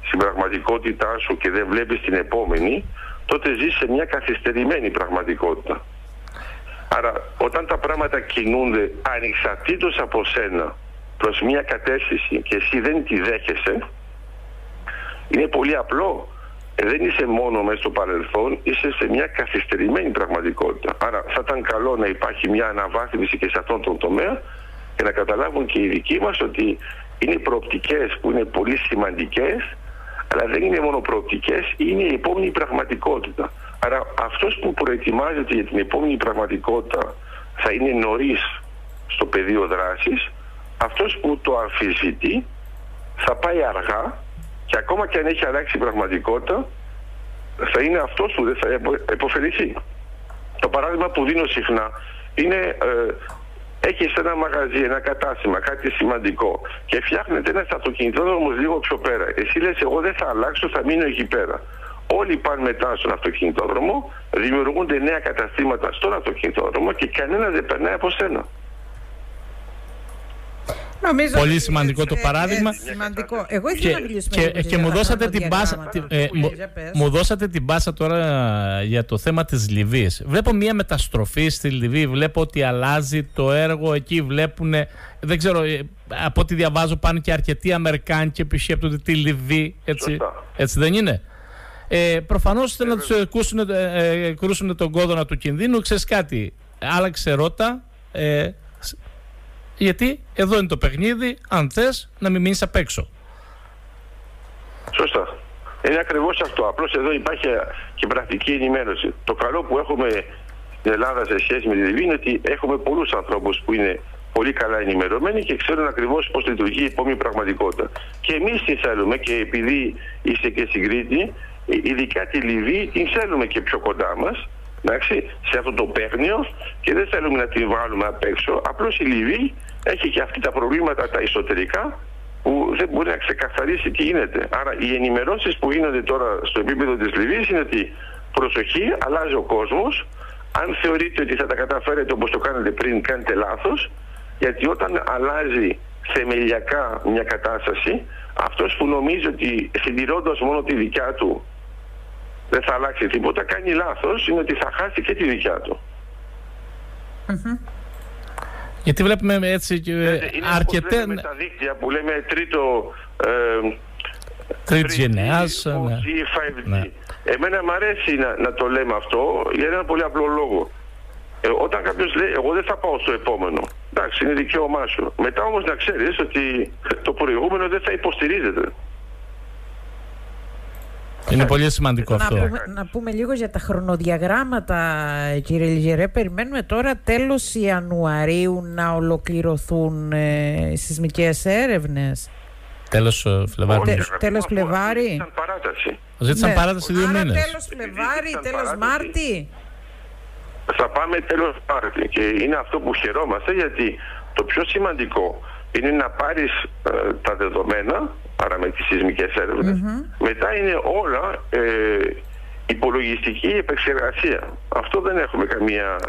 C: στην πραγματικότητά σου και δεν βλέπεις την επόμενη, τότε ζεις σε μια καθυστερημένη πραγματικότητα. Άρα όταν τα πράγματα κινούνται ανεξαρτήτως από σένα προς μια κατεύθυνση και εσύ δεν τη δέχεσαι, είναι πολύ απλό. Ε, δεν είσαι μόνο μέσα στο παρελθόν, είσαι σε μια καθυστερημένη πραγματικότητα. Άρα θα ήταν καλό να υπάρχει μια αναβάθμιση και σε αυτόν τον τομέα και να καταλάβουν και οι δικοί μας ότι είναι προοπτικές που είναι πολύ σημαντικές αλλά δεν είναι μόνο προοπτικές, είναι η επόμενη πραγματικότητα. Άρα αυτός που προετοιμάζεται για την επόμενη πραγματικότητα θα είναι νωρίς στο πεδίο δράσης, αυτός που το αμφισβητεί θα πάει αργά και ακόμα και αν έχει αλλάξει η πραγματικότητα θα είναι αυτός που δεν θα επωφεληθεί. Το παράδειγμα που δίνω συχνά είναι ε, έχει ένα μαγαζί, ένα κατάστημα, κάτι σημαντικό και φτιάχνεται ένα αυτοκινητόδρομος λίγο πιο πέρα. Εσύ λες εγώ δεν θα αλλάξω, θα μείνω εκεί πέρα. Όλοι πάνε μετά στον αυτοκινητόδρομο, δημιουργούνται νέα καταστήματα στον αυτοκινητόδρομο και κανένας δεν περνάει από σένα.
B: Νομίζω Πολύ σημαντικό το παράδειγμα.
A: σημαντικό. Εγώ ήθελα
B: και, να και, και μου δώσατε την πάσα. Ε, μου, μου δώσατε την πάσα τώρα για το θέμα της Λιβύης. Βλέπω μια μεταστροφή στη Λιβύη. Βλέπω ότι αλλάζει το έργο εκεί. Βλέπουν. Δεν ξέρω, ε, από ό,τι διαβάζω πάνε και αρκετοί Αμερικάνοι και επισκέπτονται τη Λιβύη. Έτσι, έτσι δεν είναι; Ε, Προφανώς θέλουν να τους κρούσουν, ε, κρούσουν τον κόδωνα του κινδύνου. Ξέρεις κάτι, άλλαξε ρότα. Ε, γιατί εδώ είναι το παιχνίδι, αν θες να μην μείνεις απ' έξω.
C: Σωστά. Είναι ακριβώς αυτό. Απλώς εδώ υπάρχει και πρακτική ενημέρωση. Το καλό που έχουμε στην Ελλάδα σε σχέση με τη Λιβύη είναι ότι έχουμε πολλούς ανθρώπους που είναι πολύ καλά ενημερωμένοι και ξέρουν ακριβώς πώς λειτουργεί η επόμενη πραγματικότητα. Και εμείς τι θέλουμε, και επειδή είστε και στην Κρήτη, ειδικά τη Λιβύη την θέλουμε και πιο κοντά μας εντάξει, σε αυτό το παίχνιο και δεν θέλουμε να την βάλουμε απ' έξω. Απλώς η Λιβύη έχει και αυτά τα προβλήματα τα εσωτερικά που δεν μπορεί να ξεκαθαρίσει τι γίνεται. Άρα οι ενημερώσεις που γίνονται τώρα στο επίπεδο της Λιβύης είναι ότι προσοχή, αλλάζει ο κόσμος. Αν θεωρείτε ότι θα τα καταφέρετε όπως το κάνετε πριν, κάνετε λάθος. Γιατί όταν αλλάζει θεμελιακά μια κατάσταση, αυτός που νομίζει ότι συντηρώντας μόνο τη δικιά του δεν θα αλλάξει τίποτα, κάνει λάθος, είναι ότι θα χάσει και τη δικιά του.
B: Γιατί βλέπουμε έτσι και
C: Είναι
B: αρκετέ.
C: όπως λέμε τα δίκτυα που λέμε τρίτο ε,
B: Τρίτης γενεά.
C: 4G, 5G.
B: Ναι.
C: Εμένα μου αρέσει να, να το λέμε αυτό για ένα πολύ απλό λόγο. Ε, όταν κάποιος λέει, Εγώ δεν θα πάω στο επόμενο. Εντάξει, είναι δικαίωμά σου. Μετά όμως να ξέρεις ότι το προηγούμενο δεν θα υποστηρίζεται.
B: Είναι πολύ σημαντικό
A: Να
B: αυτό.
A: πούμε, να πούμε λίγο για τα χρονοδιαγράμματα, κύριε Λιγερέ. Περιμένουμε τώρα τέλος Ιανουαρίου να ολοκληρωθούν ε, σεισμικές έρευνες.
B: Τέλος Φλεβάρι.
C: Όχι,
A: Τε-
C: αγαπητοί
A: τέλος
C: μου, αφού
A: Φλεβάρι.
C: ζήτησαν παράταση.
B: Ζήτησαν
A: Ναι.
B: παράταση δύο
A: Άρα
B: μήνες.
A: τέλος Φλεβάρι,
C: ζήτησαν
A: τέλος
C: παράταση.
A: Μάρτι.
C: Θα πάμε τέλος Μάρτη και είναι αυτό που χαιρόμαστε γιατί το πιο σημαντικό είναι να πάρεις ε, τα δεδομένα, άρα με τις σεισμικές έρευνες. Μετά είναι όλα ε, υπολογιστική επεξεργασία. Αυτό δεν έχουμε καμία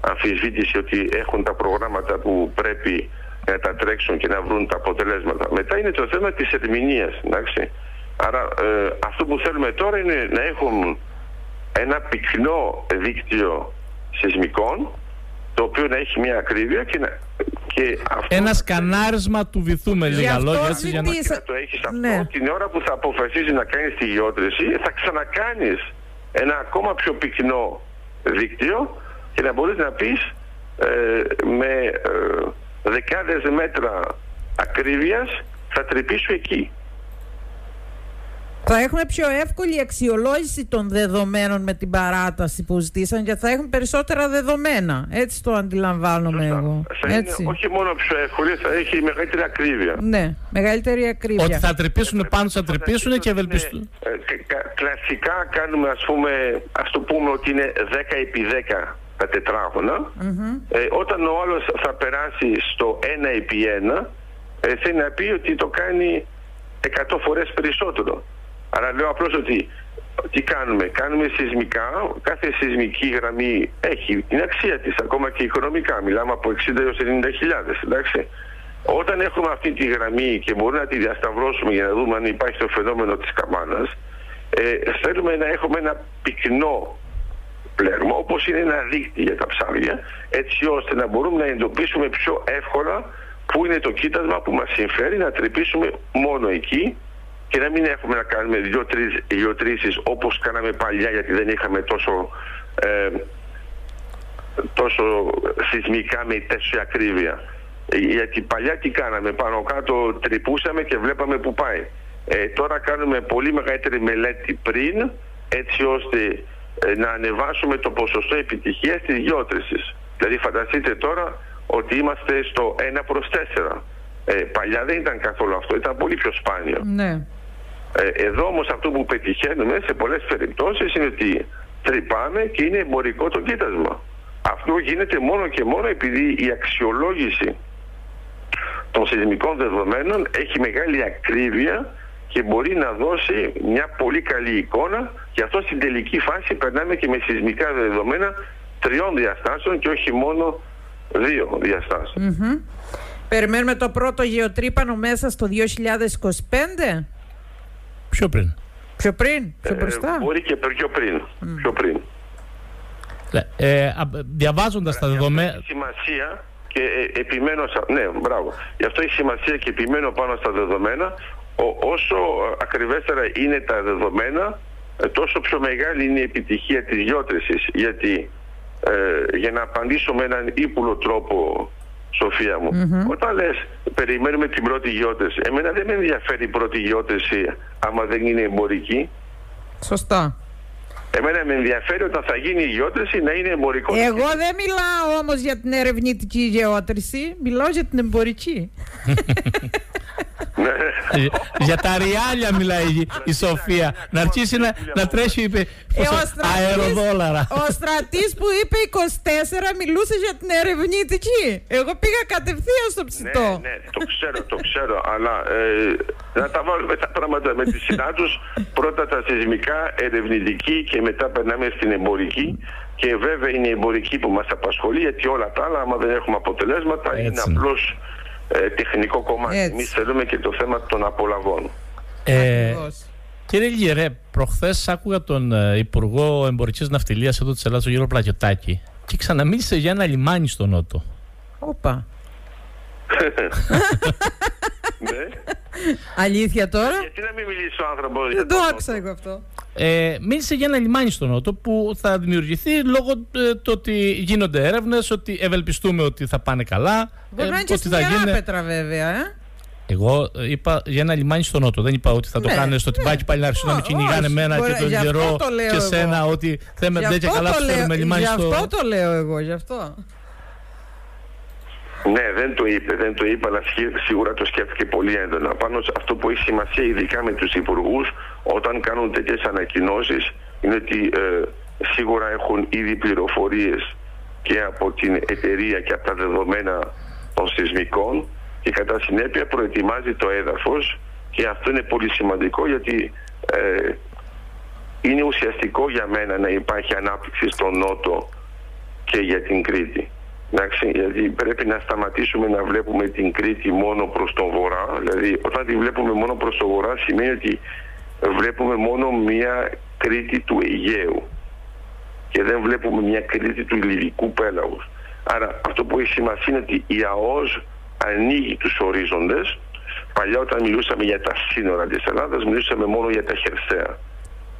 C: αμφισβήτηση ότι έχουν τα προγράμματα που πρέπει να τα τρέξουν και να βρουν τα αποτελέσματα. Μετά είναι το θέμα της ερμηνείας, εντάξει. Άρα ε, αυτό που θέλουμε τώρα είναι να έχουν ένα πυκνό δίκτυο σεισμικών το οποίο να έχει μια ακρίβεια και, να, και αυτό
B: Ένα σκανάρισμα του βυθού με
A: Γι'
B: λίγα
A: αυτό
B: λόγια έτσι για να.
A: ζητήσα-
C: να το έχεις αυτό
A: Ναι.
C: την ώρα που θα αποφασίσει να κάνεις τη γεώτρηση θα ξανακάνεις ένα ακόμα πιο πυκνό δίκτυο και να μπορείς να πεις ε, με ε, δεκάδες μέτρα ακρίβειας θα τρυπήσω εκεί.
A: Θα έχουμε πιο εύκολη αξιολόγηση των δεδομένων με την παράταση που ζητήσαν και θα έχουν περισσότερα δεδομένα. Έτσι το αντιλαμβάνομαι
C: Σωστά.
A: εγώ.
C: Θα
A: Έτσι.
C: είναι όχι μόνο πιο εύκολη, θα έχει μεγαλύτερη ακρίβεια.
A: Ναι, μεγαλύτερη ακρίβεια.
B: Ότι θα τρυπήσουν πάνω, θα τρυπήσουν και ευελπιστούν.
C: Ε, κα- κα- κλασικά κάνουμε ας πούμε, ας το πούμε ότι είναι 10 επί 10 τα τετράγωνα. Ε, όταν ο άλλος θα περάσει στο 1 επί 1, ε, θέλει να πει ότι το κάνει 100 φορές περισσότερο. Άρα λέω απλώς ότι τι κάνουμε; Κάνουμε σεισμικά, κάθε σεισμική γραμμή έχει την αξία της, ακόμα και οικονομικά. Μιλάμε από 60 έως 90 χιλιάδες, εντάξει. Όταν έχουμε αυτή τη γραμμή και μπορούμε να τη διασταυρώσουμε για να δούμε αν υπάρχει το φαινόμενο της καμάνας, ε, θέλουμε να έχουμε ένα πυκνό πλέγμα, όπως είναι ένα δίκτυο για τα ψάρια, έτσι ώστε να μπορούμε να εντοπίσουμε πιο εύκολα πού είναι το κοίτασμα που μας συμφέρει να τρυπήσουμε μόνο εκεί και να μην έχουμε να κάνουμε δύο-τρεις γεωτρήσεις όπως κάναμε παλιά γιατί δεν είχαμε τόσο, ε, τόσο σεισμικά με τέτοια ακρίβεια. Ε, Γιατί παλιά τι κάναμε, πάνω κάτω τρυπούσαμε και βλέπαμε που πάει. Ε, τώρα κάνουμε πολύ μεγαλύτερη μελέτη πριν έτσι ώστε ε, να ανεβάσουμε το ποσοστό επιτυχίας της γεώτρησης. Δηλαδή φανταστείτε τώρα ότι είμαστε στο 1 προς 4. Ε, παλιά δεν ήταν καθόλου αυτό, ήταν πολύ πιο σπάνιο.
A: Ναι.
C: Ε, εδώ όμως αυτό που πετυχαίνουμε σε πολλές περιπτώσεις είναι ότι τρυπάμε και είναι εμπορικό το κοίτασμα. Αυτό γίνεται μόνο και μόνο επειδή η αξιολόγηση των σεισμικών δεδομένων έχει μεγάλη ακρίβεια και μπορεί να δώσει μια πολύ καλή εικόνα και αυτό στην τελική φάση περνάμε και με σεισμικά δεδομένα τριών διαστάσεων και όχι μόνο δύο διαστάσεων.
A: Μμμ. Περιμένουμε το πρώτο γεωτρύπανο μέσα στο 2025.
B: Πιο πριν.
A: Πιο πριν, πιο
C: Ε,
A: μπροστά;
C: μπορεί και πιο πριν. Πιο πριν.
B: Ε, Διαβάζοντας τα
C: Γι' αυτό
B: δεδομένα.
C: Έχει σημασία και ε, επιμένω. Στα... Ναι, μπράβο. Γι' αυτό έχει σημασία και επιμένω πάνω στα δεδομένα. Ο, όσο ε, ακριβέστερα είναι τα δεδομένα, ε, τόσο πιο μεγάλη είναι η επιτυχία της γιώτρησης. Γιατί ε, για να απαντήσω με έναν ύπουλο τρόπο, Σοφία μου, όταν λες περιμένουμε την πρώτη γιώτρηση, εμένα δεν με ενδιαφέρει η πρώτη γιώτρηση άμα δεν είναι εμπορική.
A: Σωστά.
C: Εμένα με ενδιαφέρει όταν θα γίνει η γιώτρηση να είναι εμπορικό.
A: Εγώ δεν μιλάω όμως για την ερευνητική γεώτρηση, μιλάω για την εμπορική. <laughs>
C: Ναι.
B: Ε, Για τα ριάλια μιλάει η- η Σοφία. Να αρχίσει να, να τρέχει είπε,
A: Ε,
B: πόσα
A: ο στρατής-
B: αεροδόλαρα.
A: Ο στρατής που είπε 24 μιλούσε για την ερευνητική. Εγώ πήγα κατευθείαν στο ψητό.
C: Ναι, ναι, το ξέρω, το ξέρω. Αλλά ε, να τα βάλουμε τα πράγματα με τη σειρά τους. Πρώτα τα σεισμικά, ερευνητική και μετά περνάμε στην εμπορική. Και βέβαια είναι η εμπορική που μας απασχολεί γιατί όλα τα άλλα, άμα δεν έχουμε αποτελέσματα, είναι
B: Έτσι.
C: απλώς ε, τεχνικό κομμάτι.
A: Έτσι.
C: Εμείς θέλουμε και το θέμα των απολαβών.
B: Ε,
A: Ακριβώς.
B: κύριε Λιγερέ, προχθές άκουγα τον ε, Υπουργό Εμπορικής Ναυτιλίας εδώ της Ελλάδας, τον κύριο Πλακετάκη, και ξαναμίλησε για ένα λιμάνι στο Νότο.
A: Όπα. <laughs>
C: ναι.
A: Αλήθεια τώρα;
C: Γιατί να μην μιλήσει ο άνθρωπος για
A: Δεν το
C: τον
A: άκουσα
C: Νότο;
A: εγώ αυτό.
B: Ε, μίλησε για ένα λιμάνι στο Νότο που θα δημιουργηθεί λόγω ε, του ότι γίνονται έρευνες, ότι ευελπιστούμε ότι θα πάνε καλά.
A: Μπορεί
B: ε,
A: να είναι και
B: ότι
A: στην
B: θα γίνει-
A: Ιεράπετρα βέβαια, ε.
B: Εγώ ε, είπα για ένα λιμάνι στο Νότο. Δεν είπα ότι θα το
A: Ναι,
B: κάνουν στο
A: ναι.
B: τυμπάκι πάλι να αρχίσουν να με
A: Όχι,
B: κυνηγάνε εμένα
A: μπορεί-
B: και τον
A: γι' αυτό
B: καιρό
A: το λέω
B: και
A: εγώ.
B: σένα ότι θέμε
A: Γι'
B: δεν και
A: αυτό
B: καλά
A: το
B: του
A: λέω-
B: φέρουμε λιμάνι
A: Γι'
B: στο.
A: αυτό το λέω εγώ, γι' αυτό.
C: Ναι, δεν το είπε, δεν το είπε, αλλά σχε- σίγουρα το σκέφτηκε πολύ έντονα. Πάνω σε αυτό που έχει σημασία, ειδικά με τους υπουργούς, όταν κάνουν τέτοιες ανακοινώσεις, είναι ότι ε, σίγουρα έχουν ήδη πληροφορίες και από την εταιρεία και από τα δεδομένα των σεισμικών και κατά συνέπεια προετοιμάζει το έδαφος και αυτό είναι πολύ σημαντικό γιατί ε, είναι ουσιαστικό για μένα να υπάρχει ανάπτυξη στον Νότο και για την Κρήτη. Εντάξει, γιατί πρέπει να σταματήσουμε να βλέπουμε την Κρήτη μόνο προς τον βορρά. Δηλαδή όταν τη βλέπουμε μόνο προς τον βορρά σημαίνει ότι βλέπουμε μόνο μια Κρήτη του Αιγαίου και δεν βλέπουμε μια Κρήτη του Λιβικού πέλαγους. Άρα αυτό που έχει σημασία είναι ότι η ΑΟΣ ανοίγει τους ορίζοντες. Παλιά όταν μιλούσαμε για τα σύνορα της Ελλάδας μιλούσαμε μόνο για τα χερσαία.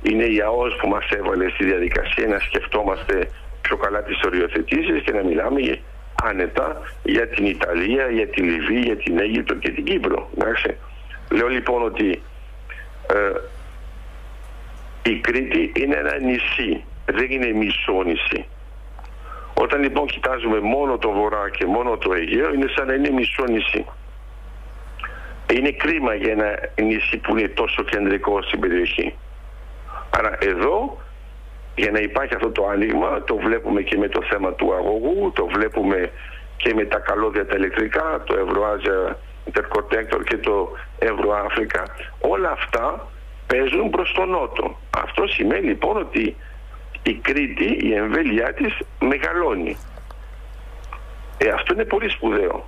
C: Είναι η ΑΟΣ που μας έβαλε στη διαδικασία να σκεφτόμαστε πιο καλά τις οριοθετήσεις και να μιλάμε για- άνετα για την Ιταλία, για τη Λιβύη, για την Αίγυπτο και την Κύπρο. Εντάξει. Λέω λοιπόν ότι ε, η Κρήτη είναι ένα νησί, δεν είναι μισό νησί. Όταν λοιπόν κοιτάζουμε μόνο το βορρά και μόνο το Αιγαίο είναι σαν να είναι μισό νησί. Είναι κρίμα για ένα νησί που είναι τόσο κεντρικό στην περιοχή. Άρα εδώ για να υπάρχει αυτό το άνοιγμα το βλέπουμε και με το θέμα του αγωγού, το βλέπουμε και με τα καλώδια τα ηλεκτρικά, το Ευρωάζια Interconnector και το Ευρωάφρικα. Όλα αυτά παίζουν προς τον Νότο. Αυτό σημαίνει λοιπόν ότι η Κρήτη, η εμβέλειά της μεγαλώνει. Ε, αυτό είναι πολύ σπουδαίο.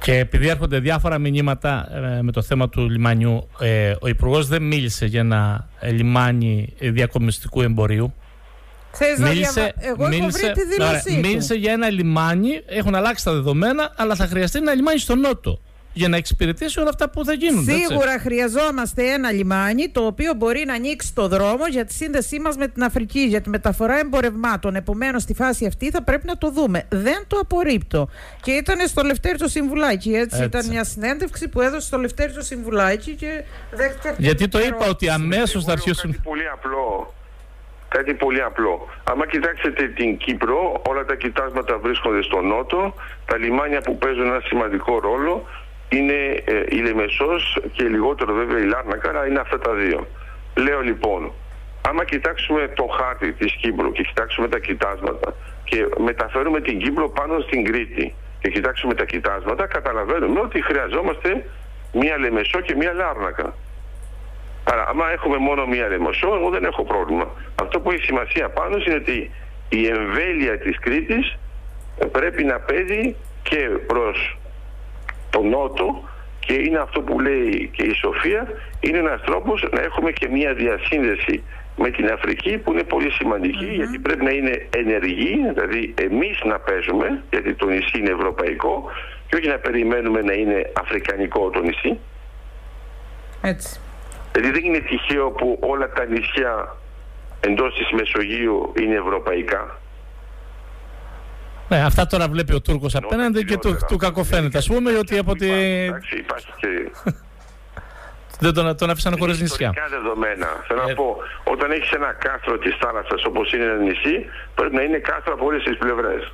B: Και επειδή έρχονται διάφορα μηνύματα ε, με το θέμα του λιμανιού, ε, ο Υπουργός δεν μίλησε για ένα ε, λιμάνι ε, διακομιστικού εμπορίου.
A: Θες να διαβα... Εγώ έχω
B: μίλησε,
A: βρει τη δήλωσή
B: ωραία,
A: του.
B: μίλησε για ένα λιμάνι, έχουν αλλάξει τα δεδομένα, αλλά θα χρειαστεί ένα λιμάνι στο Νότο για να εξυπηρετήσει όλα αυτά που θα γίνουν. έτσι.
A: Σίγουρα χρειαζόμαστε ένα λιμάνι το οποίο μπορεί να ανοίξει το δρόμο για τη σύνδεσή μας με την Αφρική, για τη μεταφορά εμπορευμάτων. Επομένως, στη φάση αυτή θα πρέπει να το δούμε. Δεν το απορρίπτω. Και ήταν στο Λευτέρη το Συμβουλάκι. Έτσι,
B: Έτσι.
A: ήταν μια συνέντευξη που έδωσε στο Λευτέρη το Συμβουλάκι και δέχτηκε αυτή
B: Γιατί
A: την
B: το είπα
A: ερώτηση.
B: ότι αμέσως θα
C: Εγώ λέω
B: αρχίσουν.
C: Κάτι πολύ απλό. Κάτι πολύ απλό. Άμα κοιτάξετε την Κύπρο, όλα τα κοιτάσματα βρίσκονται στο νότο. Τα λιμάνια που παίζουν ένα σημαντικό ρόλο είναι ε, η Λεμεσός και λιγότερο βέβαια η Λάρνακα, αλλά είναι αυτά τα δύο. Λέω λοιπόν, άμα κοιτάξουμε το χάρτη της Κύπρου και κοιτάξουμε τα κοιτάσματα και μεταφέρουμε την Κύπρο πάνω στην Κρήτη και κοιτάξουμε τα κοιτάσματα, καταλαβαίνουμε ότι χρειαζόμαστε μία Λεμεσό και μία Λάρνακα. Άρα, άμα έχουμε μόνο μία λεμοσό, εγώ δεν έχω πρόβλημα. Αυτό που έχει σημασία πάνω είναι ότι η εμβέλεια της Κρήτης ε, πρέπει να παίζει και προς τον Νότο και είναι αυτό που λέει και η Σοφία, είναι ένας τρόπος να έχουμε και μία διασύνδεση με την Αφρική που είναι πολύ σημαντική, γιατί πρέπει να είναι ενεργή, δηλαδή εμείς να παίζουμε, γιατί το νησί είναι ευρωπαϊκό και όχι να περιμένουμε να είναι αφρικανικό το νησί.
A: Έτσι.
C: Δηλαδή δεν είναι τυχαίο που όλα τα νησιά εντός της Μεσογείου είναι ευρωπαϊκά.
B: Ναι, αυτά τώρα βλέπει ο Τούρκος απέναντι και του,
C: Χειρότερα.
B: του κακοφαίνεται. Α πούμε ότι από τη...
C: Εντάξει, υπάρχει και <laughs>
B: δεν τον, τον άφησαν χωρίς νησιά.
C: ιστορικά δεδομένα. Θέλω
B: Ε,
C: να πω, όταν έχεις ένα κάστρο της θάλασσας όπως είναι ένα νησί, πρέπει να είναι κάστρο από όλες τις πλευρές.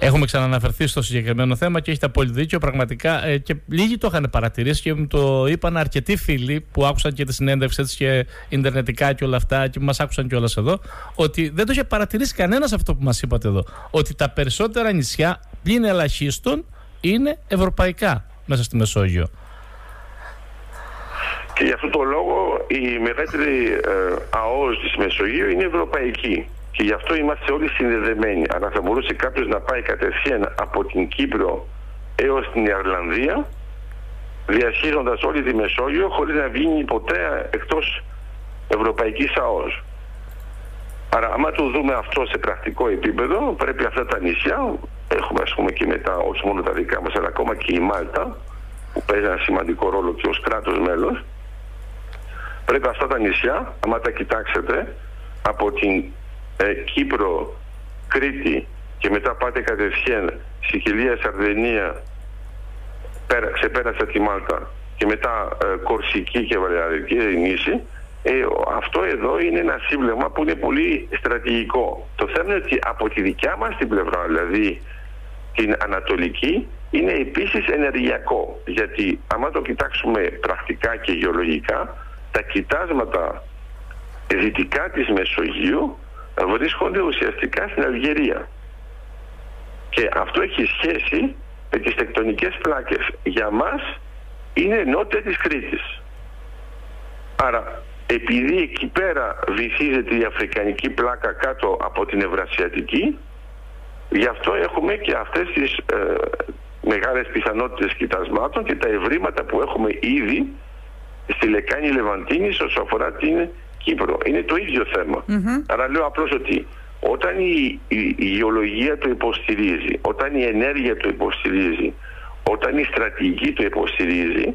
B: Έχουμε ξαναναφερθεί στο συγκεκριμένο θέμα και έχετε απόλυτο δίκιο. Πραγματικά ε, και λίγοι το είχαν παρατηρήσει και μου το είπαν αρκετοί φίλοι που άκουσαν και τη συνέντευξη έτσι και ιντερνετικά και όλα αυτά και μας άκουσαν κιόλας εδώ, ότι δεν το είχε παρατηρήσει κανένας αυτό που μας είπατε εδώ. Ότι τα περισσότερα νησιά πλην ελαχίστων είναι ευρωπαϊκά μέσα στη Μεσόγειο.
C: Και γι' αυτό το λόγο η μεγαλύτερη ε, ΑΟΣ της Μεσογείου είναι ευρωπαϊκή. Και γι' αυτό είμαστε όλοι συνδεδεμένοι. Αλλά θα μπορούσε κάποιος να πάει κατευθείαν από την Κύπρο έως την Ιρλανδία, διασχίζοντας όλη τη Μεσόγειο, χωρίς να βγει ποτέ εκτός ευρωπαϊκής ΑΟΣ. Άρα, άμα το δούμε αυτό σε πρακτικό επίπεδο, πρέπει αυτά τα νησιά έχουμε ας πούμε και μετά όχι μόνο τα δικά μας αλλά ακόμα και η Μάλτα που παίζει ένα σημαντικό ρόλο και ως κράτος μέλος πρέπει αυτά τα νησιά, άμα τα κοιτάξετε από την ε, Κύπρο, Κρήτη και μετά πάτε κατευθείαν Σικελία, Σαρδενία πέρα, ξεπέρασα τη Μάλτα και μετά ε, Κορσική και Βαλαιαδική νήσι ε, αυτό εδώ είναι ένα σύμπλεγμα που είναι πολύ στρατηγικό. Το θέμα είναι ότι από τη δικιά μας την πλευρά, δηλαδή την ανατολική, είναι επίσης ενεργειακό. Γιατί άμα το κοιτάξουμε πρακτικά και γεωλογικά, τα κοιτάσματα δυτικά της Μεσογείου βρίσκονται ουσιαστικά στην Αλγερία. Και αυτό έχει σχέση με τις τεκτονικές πλάκες. Για μας είναι νότια της Κρήτης. Άρα επειδή εκεί πέρα βυθίζεται η Αφρικανική πλάκα κάτω από την Ευρασιατική γι' αυτό έχουμε και αυτές τις ε, μεγάλες πιθανότητες κοιτασμάτων και τα ευρήματα που έχουμε ήδη στη Λεκάνη Λεβαντίνης όσο αφορά την Κύπρο. Είναι το ίδιο Άρα λέω απλώς ότι όταν η, η, η γεωλογία το υποστηρίζει, όταν η ενέργεια το υποστηρίζει, όταν η στρατηγική το υποστηρίζει,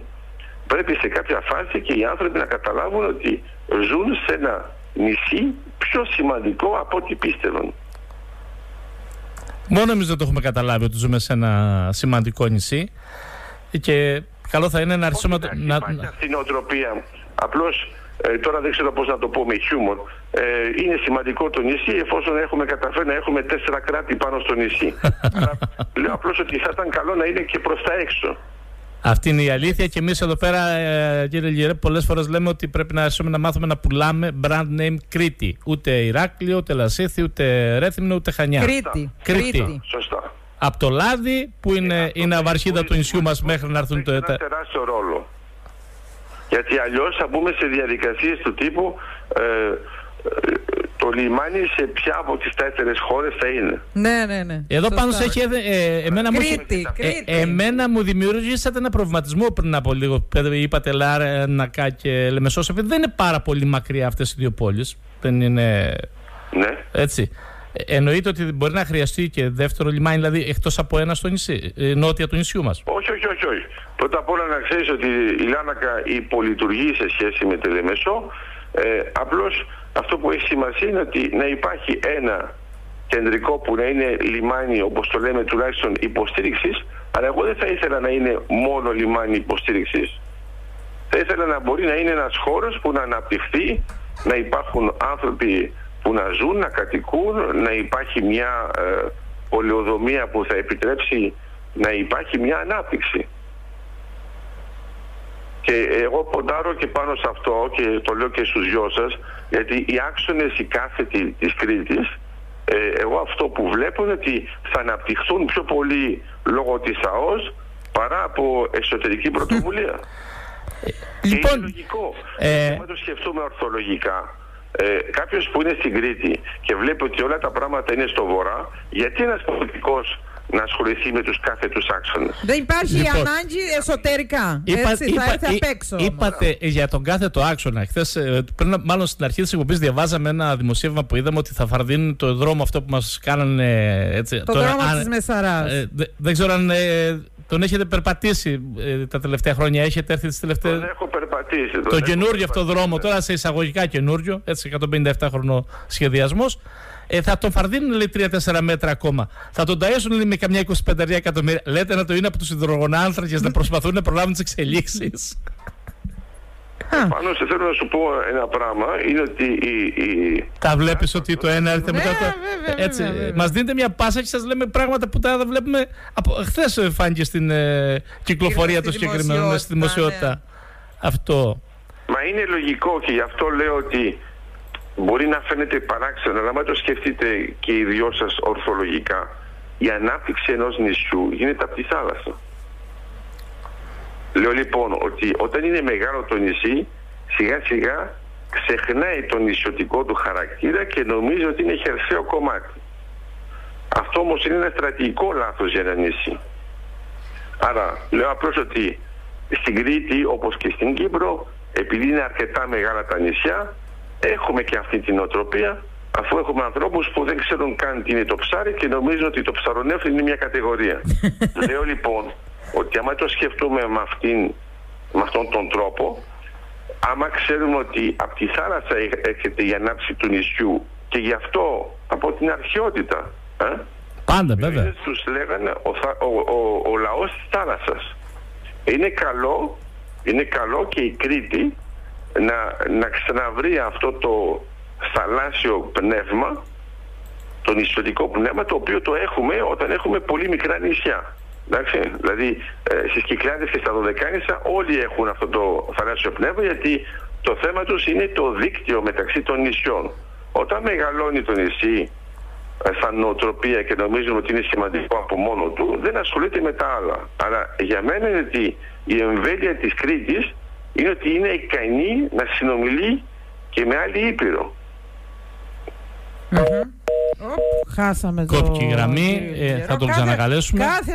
C: πρέπει σε κάποια φάση και οι άνθρωποι να καταλάβουν ότι ζουν σε ένα νησί πιο σημαντικό από ό,τι πίστευαν.
B: Μόνο εμείς δεν το έχουμε καταλάβει ότι ζούμε σε ένα σημαντικό νησί και καλό θα είναι να αρχίσουμε
C: να... Υπάρχει αυτή η νοοτροπία. Απλώς ε, τώρα δεν ξέρω πώς να το πω με χιούμορ. Ε, είναι σημαντικό το νησί εφόσον έχουμε καταφέρει να έχουμε τέσσερα κράτη πάνω στο νησί. <laughs> λέω απλώς ότι θα ήταν καλό να είναι και προς τα έξω.
B: Αυτή είναι η αλήθεια και εμείς εδώ πέρα, ε, κύριε Λιγερέ, πολλές φορές λέμε ότι πρέπει να αρχίσουμε να μάθουμε να πουλάμε brand name Κρήτη. Ούτε Ηράκλειο, ούτε Λασίθι, ούτε Ρέθυμνο, ούτε Χανιά.
A: Κρήτη. Κρήτη.
C: Σωστά.
B: Από το λάδι που είναι, η ναυαρχίδα του νησιού μας μέχρι να έρθουν το
C: ΕΤΑ. Έχει ένα τεράστιο ρόλο. Γιατί αλλιώς θα μπούμε σε διαδικασίες του τύπου ε, το λιμάνι σε ποια από τις τέσσερις χώρες θα είναι.
A: Ναι, ναι, ναι.
B: Εδώ πάνω σε έχει, ε, εμένα,
A: Κρήτη, μου, Κρήτη.
B: Ε, εμένα μου δημιουργήσατε ένα προβληματισμό πριν από λίγο. Είπατε Λάρνακα και Λεμεσός, επειδή δεν είναι πάρα πολύ μακριά αυτές οι δύο πόλεις. Δεν είναι...
C: Ναι.
B: Έτσι. Ε, εννοείται ότι μπορεί να χρειαστεί και δεύτερο λιμάνι, δηλαδή εκτός από ένα στο νησί, ε, νότια του νησιού μας.
C: Όχι, όχι, όχι, όχι. Πρώτα απ' όλα να ξέρεις ότι η Λάνακα υπολειτουργεί σε σχέση με τη Λεμεσό. Ε, Απλώς αυτό που έχει σημασία είναι ότι να υπάρχει ένα κεντρικό που να είναι λιμάνι όπως το λέμε τουλάχιστον υποστήριξης αλλά εγώ δεν θα ήθελα να είναι μόνο λιμάνι υποστήριξης. Θα ήθελα να μπορεί να είναι ένας χώρος που να αναπτυχθεί, να υπάρχουν άνθρωποι που να ζουν, να κατοικούν, να υπάρχει μια ε, πολεοδομία που θα επιτρέψει να υπάρχει μια ανάπτυξη. Και εγώ ποντάρω και πάνω σε αυτό και το λέω και στους δυο σας γιατί οι άξονες οι κάθετοι της Κρήτης ε, εγώ αυτό που βλέπω είναι ότι θα αναπτυχθούν πιο πολύ λόγω της ΑΟΣ παρά από εσωτερική πρωτοβουλία.
B: Λοιπόν,
C: είναι λογικό. Ε... το σκεφτούμε ορθολογικά. Ε, Κάποιος που είναι στην Κρήτη και βλέπει ότι όλα τα πράγματα είναι στο βορρά, γιατί ένας πολιτικός να ασχοληθεί με τους κάθετους άξονες;
A: Δεν υπάρχει λοιπόν, ανάγκη εσωτερικά. Είπα, έτσι, είπα, θα έρθει απ' έξω.
B: Είπατε για τον κάθετο άξονα. Χθες, ε, πριν, μάλλον στην αρχή της εκπομπής διαβάζαμε ένα δημοσίευμα που είδαμε ότι θα φαρδίνουν το δρόμο αυτό που μας κάνανε... Έτσι,
A: το τώρα, δρόμο αν, της Μεσαράς. Ε,
B: δεν ξέρω αν ε, τον έχετε περπατήσει ε, τα τελευταία χρόνια; Έχετε έρθει τις τελευταίες...
C: Τον έχω περπατήσει. Τον
B: το καινούριο αυτό δρόμο, τώρα σε εισαγωγικά καινούριο, έτσι 157 χρονό σχεδιασμός ε, θα τον φαρδίνουν λέει 3-4 μέτρα ακόμα. Θα τον ταΐσουν λέει, με καμιά 25 εκατομμύρια. Λέτε να το είναι από τους υδρογονάνθρακες να προσπαθούν να προλάβουν τις εξελίξεις.
C: Πάνω σε θέλω να σου πω ένα πράγμα, είναι ότι η... η...
B: Τα βλέπεις ότι το ένα έρχεται μετά το... Έτσι, μας δίνετε μια πάσα και σας λέμε πράγματα που τα βλέπουμε... Από... Χθες φάνηκε στην ε, κυκλοφορία των συγκεκριμένων, στη δημοσιότητα. Ναι. Αυτό.
C: Μα είναι λογικό και γι' αυτό λέω ότι Μπορεί να φαίνεται παράξενο, αλλά αν το σκεφτείτε και οι δυο σας ορθολογικά, η ανάπτυξη ενός νησιού γίνεται από τη θάλασσα. Λέω λοιπόν ότι όταν είναι μεγάλο το νησί, σιγά σιγά ξεχνάει το νησιωτικό του χαρακτήρα και νομίζει ότι είναι χερσαίο κομμάτι. Αυτό όμως είναι ένα στρατηγικό λάθος για ένα νησί. Άρα λέω απλώς ότι στην Κρήτη όπως και στην Κύπρο επειδή είναι αρκετά μεγάλα τα νησιά έχουμε και αυτή την οτροπία αφού έχουμε ανθρώπους που δεν ξέρουν καν τι είναι το ψάρι και νομίζουν ότι το ψαρονέφρι είναι μια κατηγορία. <laughs> Λέω λοιπόν ότι άμα το σκεφτούμε με, αυτήν, με αυτόν τον τρόπο, άμα ξέρουμε ότι από τη θάλασσα έρχεται η ανάψη του νησιού και γι' αυτό από την αρχαιότητα, ε,
B: Πάντα βέβαια.
C: τους λέγανε ο, ο, ο, ο λαός της θάλασσας. Είναι καλό, είναι καλό και η Κρήτη να, να ξαναβρει αυτό το θαλάσσιο πνεύμα, το νησιωτικό πνεύμα, το οποίο το έχουμε όταν έχουμε πολύ μικρά νησιά. Εντάξει, δηλαδή ε, στις Κυκλάδες και στα Δωδεκάνησα όλοι έχουν αυτό το θαλάσσιο πνεύμα γιατί το θέμα τους είναι το δίκτυο μεταξύ των νησιών. Όταν μεγαλώνει το νησί ε, σαν νοοτροπία και νομίζουμε ότι είναι σημαντικό από μόνο του, δεν ασχολείται με τα άλλα. Αλλά για μένα είναι ότι η εμβέλεια της Κρήτης είναι ότι είναι ικανή να συνομιλεί και με άλλη ήπειρο.
A: Χάσαμε το...
B: Κόπηκε η γραμμή, ε, θα τον ξανακαλέσουμε.
A: Κάθε...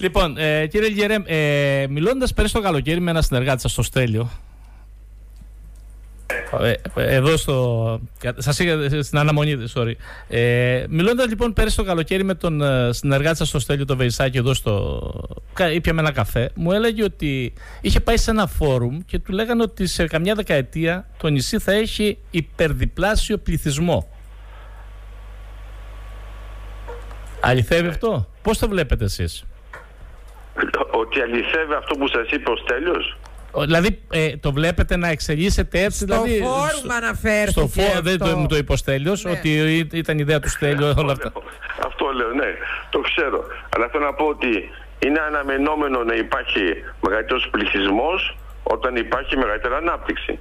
B: Λοιπόν, ε, κύριε Λιγερέμ, ε, μιλώντας πέρυσι το καλοκαίρι με ένα συνεργάτη σας στο Στέλιο, ε, εδώ στο. Σας είχα στην αναμονή, sorry. Ε, Μιλώντας λοιπόν πέρυσι το καλοκαίρι με τον ε, συνεργάτη σας στο Στέλιο, το Βεϊσάκη, εδώ στο. Ήπιαμε ένα καφέ, μου έλεγε ότι είχε πάει σε ένα φόρουμ και του λέγανε ότι σε καμιά δεκαετία το νησί θα έχει υπερδιπλάσιο πληθυσμό. Αληθεύει αυτό, πώς το βλέπετε εσείς;
C: Ότι αληθεύει αυτό που σας είπε ο Στέλιος
B: Δηλαδή ε, το βλέπετε να εξελίσσεται έτσι.
A: Στο
B: δηλαδή,
A: φόρουμ αναφέρθηκε
B: Στο φόρουμ, δεν το, μου το είπε ο
A: ναι.
B: ότι ήταν ιδέα του Στέλιο όλα αυτά.
C: Αυτό λέω, ναι, το ξέρω. Αλλά θέλω να πω ότι είναι αναμενόμενο να υπάρχει μεγαλύτερος πληθυσμός όταν υπάρχει μεγαλύτερη ανάπτυξη.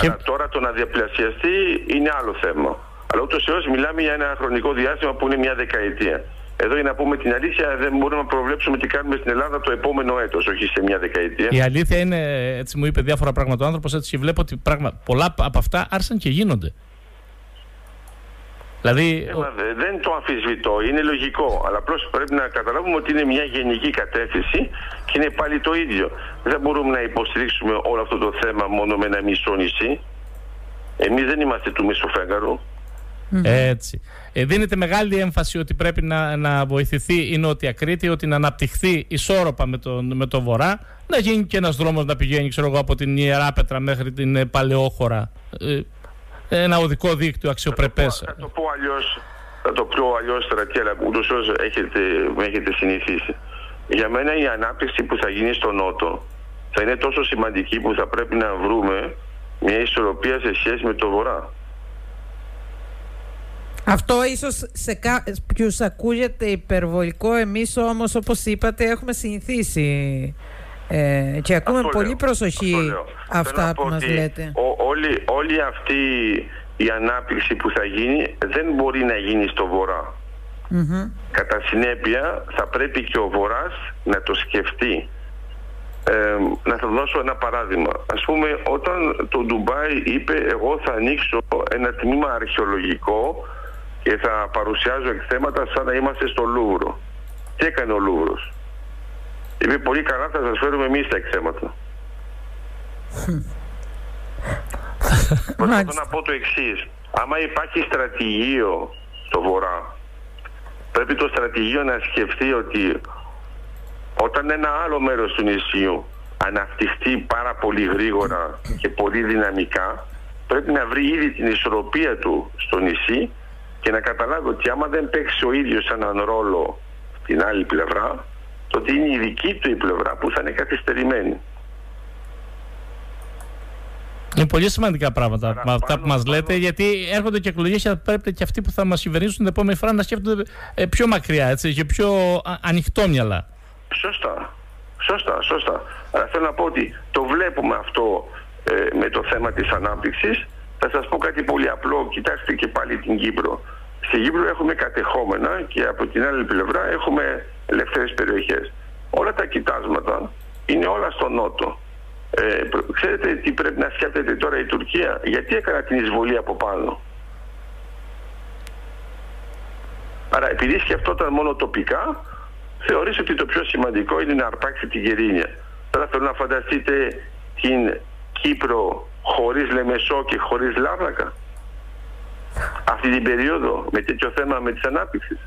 C: Και... Αλλά τώρα το να διαπλασιαστεί είναι άλλο θέμα. Αλλά ούτως ή μιλάμε για ένα χρονικό διάστημα που είναι μια δεκαετία. Εδώ για να πούμε την αλήθεια, δεν μπορούμε να προβλέψουμε τι κάνουμε στην Ελλάδα το επόμενο έτος, όχι σε μια δεκαετία.
B: Η αλήθεια είναι, έτσι μου είπε διάφορα πράγματα ο άνθρωπος, έτσι και βλέπω ότι πράγμα, πολλά από αυτά άρχισαν και γίνονται. Δηλαδή...
C: Ε, δεν το αμφισβητώ, είναι λογικό. Αλλά απλώς πρέπει να καταλάβουμε ότι είναι μια γενική κατεύθυνση και είναι πάλι το ίδιο. Δεν μπορούμε να υποστηρίξουμε όλο αυτό το θέμα μόνο με ένα μισό νησί. Εμείς δεν είμαστε του μισοφέγγαρου.
B: Έτσι. Ε, δίνεται μεγάλη έμφαση ότι πρέπει να, να βοηθηθεί η Νότια Κρήτη, ότι να αναπτυχθεί ισόρροπα με τον, με το Βορρά, να γίνει και ένας δρόμος να πηγαίνει ξέρω εγώ, από την Ιεράπετρα μέχρι την ε, Παλαιόχώρα. Ε, ένα οδικό δίκτυο αξιοπρεπές.
C: Θα το πω, αλλιώς, θα το πω αλλιώς αλλά ούτως όσο έχετε, με έχετε συνηθίσει. Για μένα η ανάπτυξη που θα γίνει στο Νότο θα είναι τόσο σημαντική που θα πρέπει να βρούμε μια ισορροπία σε σχέση με το Βορρά.
A: Αυτό ίσως σε κάποιους ακούγεται υπερβολικό, εμείς όμως όπως είπατε έχουμε συνηθίσει ε, και ακούμε πολύ προσοχή αυτά που μας λέτε.
C: όλη, όλη αυτή η ανάπτυξη που θα γίνει δεν μπορεί να γίνει στο βορρά. Κατά συνέπεια θα πρέπει και ο Βορράς να το σκεφτεί. Ε, να σας δώσω ένα παράδειγμα. Ας πούμε όταν το Ντουμπάι είπε εγώ θα ανοίξω ένα τμήμα αρχαιολογικό και θα παρουσιάζω εκθέματα σαν να είμαστε στο Λούβρο. Τι έκανε ο Λούβρος; Είπε πολύ καλά θα σας φέρουμε εμείς τα εκθέματα. Προσπαθώ να πω το εξής. Άμα υπάρχει στρατηγείο στο βορρά, πρέπει το στρατηγείο να σκεφτεί ότι όταν ένα άλλο μέρος του νησιού αναπτυχθεί πάρα πολύ γρήγορα και πολύ δυναμικά, πρέπει να βρει ήδη την ισορροπία του στο νησί και να καταλάβει ότι άμα δεν παίξει ο ίδιος έναν ρόλο στην άλλη πλευρά, τότε είναι η δική του η πλευρά που θα είναι καθυστερημένη.
B: Είναι πολύ σημαντικά πράγματα Άρα, αυτά που μας λέτε, γιατί έρχονται και εκλογές και πρέπει και αυτοί που θα μας κυβερνήσουν την επόμενη φορά να σκέφτονται ε, πιο μακριά έτσι, και πιο ανοιχτόμυαλα.
C: Σωστά. Σωστά, σωστά. Αλλά θέλω να πω ότι το βλέπουμε αυτό ε, με το θέμα της ανάπτυξης. Θα σας πω κάτι πολύ απλό. Κοιτάξτε και πάλι την Κύπρο. Στην Κύπρο έχουμε κατεχόμενα και από την άλλη πλευρά έχουμε ελεύθερες περιοχές. Όλα τα κοιτάσματα είναι όλα στο νότο. Ε, ξέρετε τι πρέπει να σκέφτεται τώρα η Τουρκία; Γιατί έκανα την εισβολή από πάνω; Άρα επειδή σκεφτόταν μόνο τοπικά, θεωρείς ότι το πιο σημαντικό είναι να αρπάξει την Γερίνια. Τώρα θέλω να φανταστείτε την Κύπρο χωρίς Λεμεσό και χωρίς Λάρνακα. αυτή την περίοδο με τέτοιο θέμα με τις ανάπτυξης.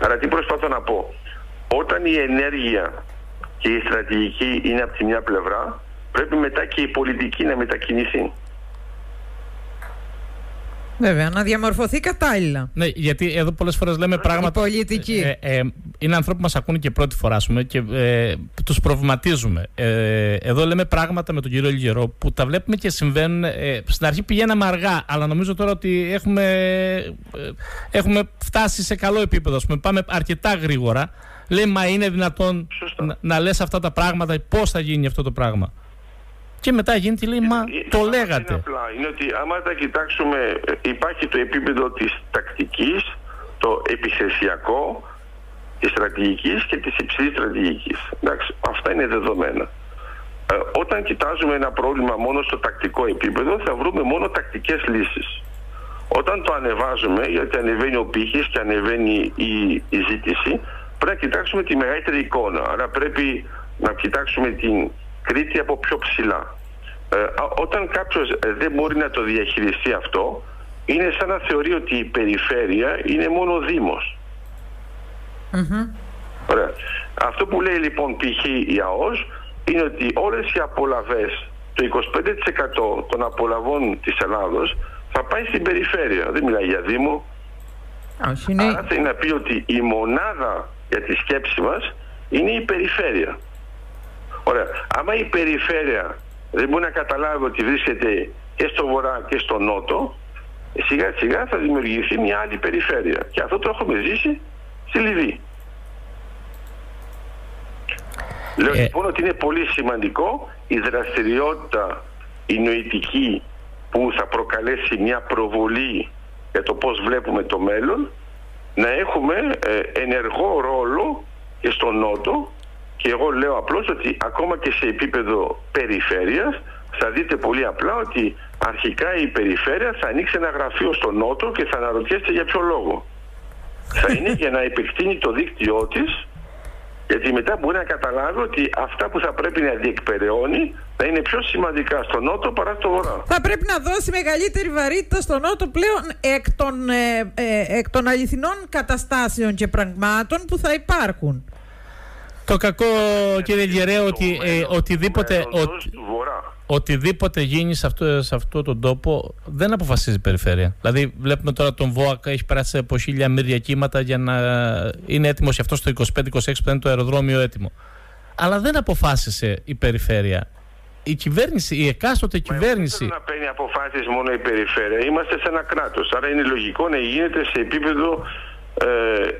C: Άρα τι προσπαθώ να πω. Όταν η ενέργεια και η στρατηγική είναι από τη μια πλευρά, πρέπει μετά και η πολιτική να μετακινηθεί.
A: Βέβαια, να διαμορφωθεί κατάλληλα.
B: Ναι, γιατί εδώ πολλές φορές λέμε πράγματα.
A: πολιτική.
B: Ε, ε, είναι άνθρωποι που μας ακούνε και πρώτη φορά, πούμε, και ε, τους προβληματίζουμε. Ε, εδώ λέμε πράγματα με τον κύριο Λιγερό που τα βλέπουμε και συμβαίνουν. Ε, στην αρχή πηγαίναμε αργά, αλλά νομίζω τώρα ότι έχουμε, ε, έχουμε φτάσει σε καλό επίπεδο. Πούμε, πάμε αρκετά γρήγορα. Λέει, μα είναι δυνατόν να, να λες αυτά τα πράγματα, πώς θα γίνει αυτό το πράγμα. Και μετά γίνεται λέει, μα ε, το λέγατε.
C: Είναι απλά. Είναι ότι άμα τα κοιτάξουμε, ε, υπάρχει το επίπεδο της τακτικής, το επιθεσιακό, της στρατηγικής και της υψηλής στρατηγικής. Εντάξει, αυτά είναι δεδομένα. Ε, όταν κοιτάζουμε ένα πρόβλημα μόνο στο τακτικό επίπεδο, θα βρούμε μόνο τακτικές λύσεις. Όταν το ανεβάζουμε, γιατί ανεβαίνει ο πύχης και ανεβαίνει η, η ζήτηση, πρέπει να κοιτάξουμε τη μεγαλύτερη εικόνα. Άρα πρέπει να κοιτάξουμε την Κρήτη από πιο ψηλά. Ε, όταν κάποιος ε, δεν μπορεί να το διαχειριστεί αυτό, είναι σαν να θεωρεί ότι η περιφέρεια είναι μόνο ο Δήμος. Ωραία. Αυτό που λέει λοιπόν π.χ. η ΑΟΣ είναι ότι όλες οι απολαβές, το 25% των απολαβών της Ελλάδος θα πάει στην περιφέρεια. Δεν μιλάει για Δήμο.
A: είναι...
C: Άρα θέλει να πει ότι η μονάδα για τη σκέψη μας είναι η περιφέρεια. Ωραία. Άμα η περιφέρεια δεν μπορεί να καταλάβει ότι βρίσκεται και στο βορρά και στο νότο, σιγά σιγά θα δημιουργηθεί μια άλλη περιφέρεια. Και αυτό το έχουμε ζήσει στη Λιβύη. Λέω ε... λοιπόν ότι είναι πολύ σημαντικό η δραστηριότητα η νοητική που θα προκαλέσει μια προβολή για το πώς βλέπουμε το μέλλον να έχουμε ε, ενεργό ρόλο και στο Νότο και εγώ λέω απλώς ότι ακόμα και σε επίπεδο περιφέρειας θα δείτε πολύ απλά ότι αρχικά η περιφέρεια θα ανοίξει ένα γραφείο στο Νότο και θα αναρωτιέστε για ποιο λόγο. θα είναι για να επεκτείνει το δίκτυό της γιατί μετά μπορεί να καταλάβει ότι αυτά που θα πρέπει να διεκπεραιώνει θα είναι πιο σημαντικά στο Νότο παρά στο Βορρά.
A: Θα πρέπει να δώσει μεγαλύτερη βαρύτητα στο Νότο πλέον εκ των, ε, ε, εκ των αληθινών καταστάσεων και πραγμάτων που θα υπάρχουν.
B: Το κακό, κύριε Γεραίο, ότι ε, οτιδήποτε, οτιδήποτε γίνει σε αυτό, σε αυτό τον τόπο δεν αποφασίζει η περιφέρεια. Δηλαδή, βλέπουμε τώρα τον ΒΟΑΚ έχει περάσει από χίλια μύρια κύματα για να είναι έτοιμο για αυτός στο 25-26 που είναι το αεροδρόμιο έτοιμο. Αλλά δεν αποφάσισε η περιφέρεια. Η κυβέρνηση, η εκάστοτε κυβέρνηση.
C: Δεν να παίρνει αποφάσεις μόνο η περιφέρεια. Είμαστε σε ένα κράτος. Άρα είναι λογικό να γίνεται σε επίπεδο ε,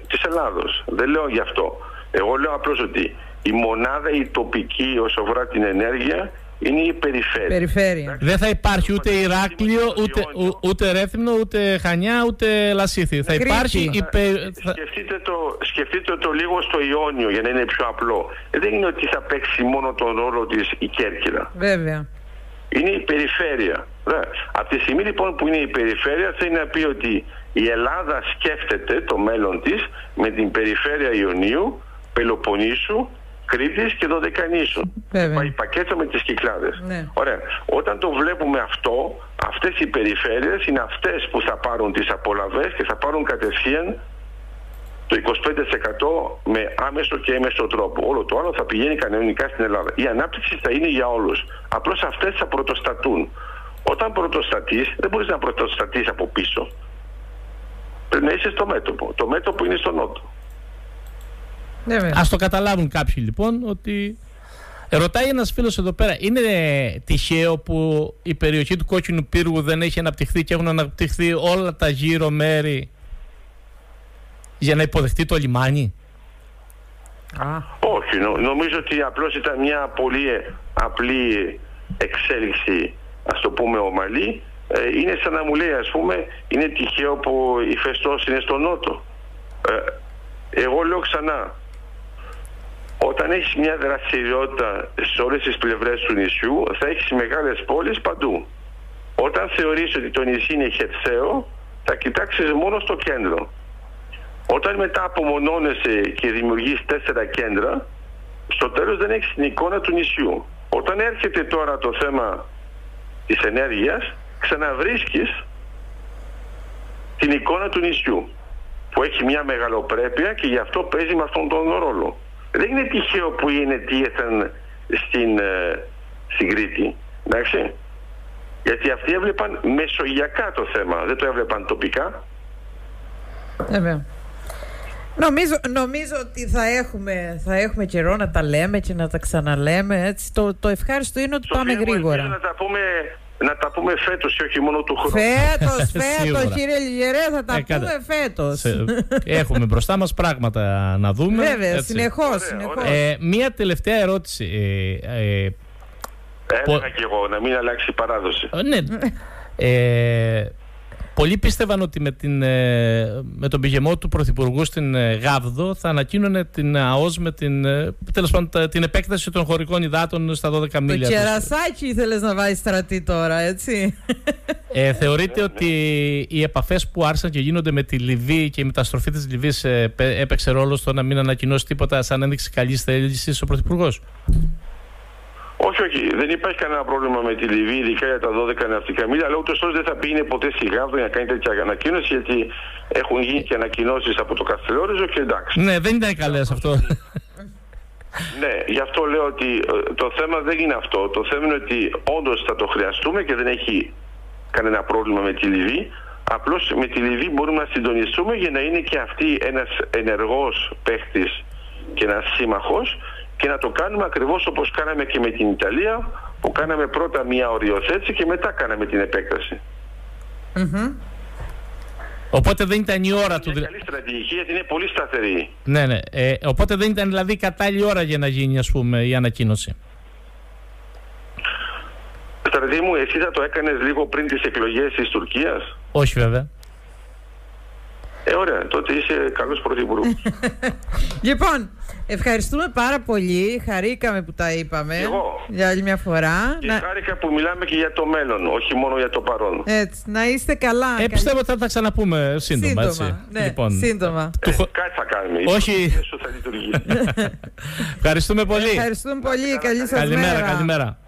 C: της Ελλάδος. Δεν λέω γι' αυτό. Εγώ λέω απλώς ότι η μονάδα η τοπική όσο αφορά την ενέργεια είναι η περιφέρεια.
A: περιφέρεια.
B: Δεν θα υπάρχει ούτε Ηράκλειο, ούτε, ούτε Ρέθυμνο, ούτε Χανιά, ούτε Λασίθι. Θα υπάρχει η
C: σκεφτείτε, το, σκεφτείτε το λίγο στο Ιόνιο για να είναι πιο απλό. Δεν είναι ότι θα παίξει μόνο τον ρόλο της η Κέρκυρα.
A: Βέβαια.
C: Είναι η περιφέρεια. Από τη στιγμή λοιπόν που είναι η περιφέρεια θέλει να πει ότι η Ελλάδα σκέφτεται το μέλλον της με την περιφέρεια Ιωνίου Πελοποννήσου, Κρήτης και Δωδεκανήσου. Πάει πακέτο με τις Κυκλάδες.
A: Ναι.
C: Ωραία. Όταν το βλέπουμε αυτό, αυτές οι περιφέρειες είναι αυτές που θα πάρουν τις απολαβές και θα πάρουν κατευθείαν το 25% με άμεσο και έμεσο τρόπο. Όλο το άλλο θα πηγαίνει κανονικά στην Ελλάδα. Η ανάπτυξη θα είναι για όλους. Απλώς αυτές θα πρωτοστατούν. Όταν πρωτοστατείς, δεν μπορείς να πρωτοστατείς από πίσω. Πρέπει να είσαι στο μέτωπο. Το μέτωπο είναι στο νότο.
B: Ναι, Α το καταλάβουν κάποιοι λοιπόν ότι. Ρωτάει ένας φίλος εδώ πέρα, είναι τυχαίο που η περιοχή του κόκκινου πύργου δεν έχει αναπτυχθεί και έχουν αναπτυχθεί όλα τα γύρω μέρη για να υποδεχτεί το λιμάνι.
C: Α. Όχι, νομίζω ότι απλώς ήταν μια πολύ απλή εξέλιξη, ας το πούμε ομαλή. Ε, είναι σαν να μου λέει, ας πούμε, είναι τυχαίο που η Φεστός είναι στο Νότο. Ε, εγώ λέω ξανά, όταν έχεις μια δραστηριότητα σε όλες τις πλευρές του νησιού θα έχεις μεγάλες πόλεις παντού. Όταν θεωρείς ότι το νησί είναι χερσαίο θα κοιτάξεις μόνο στο κέντρο. Όταν μετά απομονώνεσαι και δημιουργείς τέσσερα κέντρα στο τέλος δεν έχεις την εικόνα του νησιού. Όταν έρχεται τώρα το θέμα της ενέργειας ξαναβρίσκεις την εικόνα του νησιού που έχει μια μεγαλοπρέπεια και γι' αυτό παίζει με αυτόν τον ρόλο. Δεν είναι τυχαίο που είναι τίθεν στην, ε, στην Κρήτη. Εντάξει. Γιατί αυτοί έβλεπαν μεσογειακά το θέμα, δεν το έβλεπαν τοπικά.
A: Βέβαια. Νομίζω, νομίζω ότι θα έχουμε, θα έχουμε καιρό να τα λέμε και να τα ξαναλέμε. Έτσι. Το, το ευχάριστο είναι ότι πάμε γρήγορα.
C: Να τα πούμε να τα πούμε φέτος και όχι μόνο του χρόνου.
A: Φέτος, <laughs> φέτος, κύριε Λιγερέ, θα τα ε, πούμε φέτος.
B: Έχουμε μπροστά μας πράγματα να δούμε.
A: Βέβαια, συνεχώς.
B: Ε, μία τελευταία ερώτηση.
C: Ε, ε, Έλεγα και εγώ να μην αλλάξει η παράδοση.
B: Ε, ναι. Ε, Πολλοί πίστευαν ότι με, την, ε, με τον πηγεμό του Πρωθυπουργού στην ε, Γάβδο θα ανακοίνωνε την ΑΟΣ με την, ε, τέλος πάντων, την επέκταση των χωρικών υδάτων στα 12 μίλια.
A: Το κερασάκι ήθελες να βάζεις στρατή τώρα, έτσι;
B: Ε, θεωρείτε ότι οι επαφές που άρχισαν και γίνονται με τη Λιβύη και η μεταστροφή της Λιβύης έπαιξε ρόλο στο να μην ανακοινώσει τίποτα σαν ένδειξη καλής θέλησης ο Πρωθυπουργός;
C: Όχι, όχι. Δεν υπάρχει κανένα πρόβλημα με τη Λιβύη, ειδικά για τα 12 ναυτικά μίλια, αλλά ούτε ωστόσο δεν θα πήγαινε ποτέ στη Γάβδο για να κάνει τέτοια ανακοίνωση, γιατί έχουν γίνει και ανακοινώσεις από το Καστελόριζο και εντάξει.
B: Ναι, δεν ήταν καλές αυτό.
C: ναι, γι' αυτό λέω ότι ε, το θέμα δεν είναι αυτό. Το θέμα είναι ότι όντως θα το χρειαστούμε και δεν έχει κανένα πρόβλημα με τη Λιβύη. Απλώς με τη Λιβύη μπορούμε να συντονιστούμε για να είναι και αυτή ένας ενεργός παίχτη και ένας σύμμαχος και να το κάνουμε ακριβώς όπως κάναμε και με την Ιταλία που κάναμε πρώτα μια οριοθέτηση και μετά κάναμε την επέκταση.
B: Οπότε δεν ήταν η ώρα του.
C: Είναι καλή στρατηγική γιατί είναι πολύ σταθερή.
B: Ναι, ναι. Ε, οπότε δεν ήταν δηλαδή κατάλληλη ώρα για να γίνει ας πούμε, η ανακοίνωση.
C: Στρατηγή μου, εσύ θα το έκανες λίγο πριν τις εκλογές της Τουρκίας;
B: Όχι βέβαια.
C: Ε, ωραία. Τότε είσαι καλός πρωθυπουργός. <laughs>
A: λοιπόν, Ευχαριστούμε πάρα πολύ. Χαρήκαμε που τα είπαμε.
C: Εγώ.
A: Για άλλη μια φορά.
C: Και να... χάρηκα που μιλάμε και για το μέλλον, όχι μόνο για το παρόν.
A: Έτσι. Να είστε καλά.
B: Ε, πιστεύω ότι θα τα ξαναπούμε σύντομα. σύντομα
A: έτσι. Ναι, λοιπόν, σύντομα.
C: Ε, κάτι θα κάνουμε.
B: Όχι.
C: θα <laughs>
B: Ευχαριστούμε πολύ.
A: Ευχαριστούμε πολύ. Καλή σας
B: καλημέρα. Καλημέρα.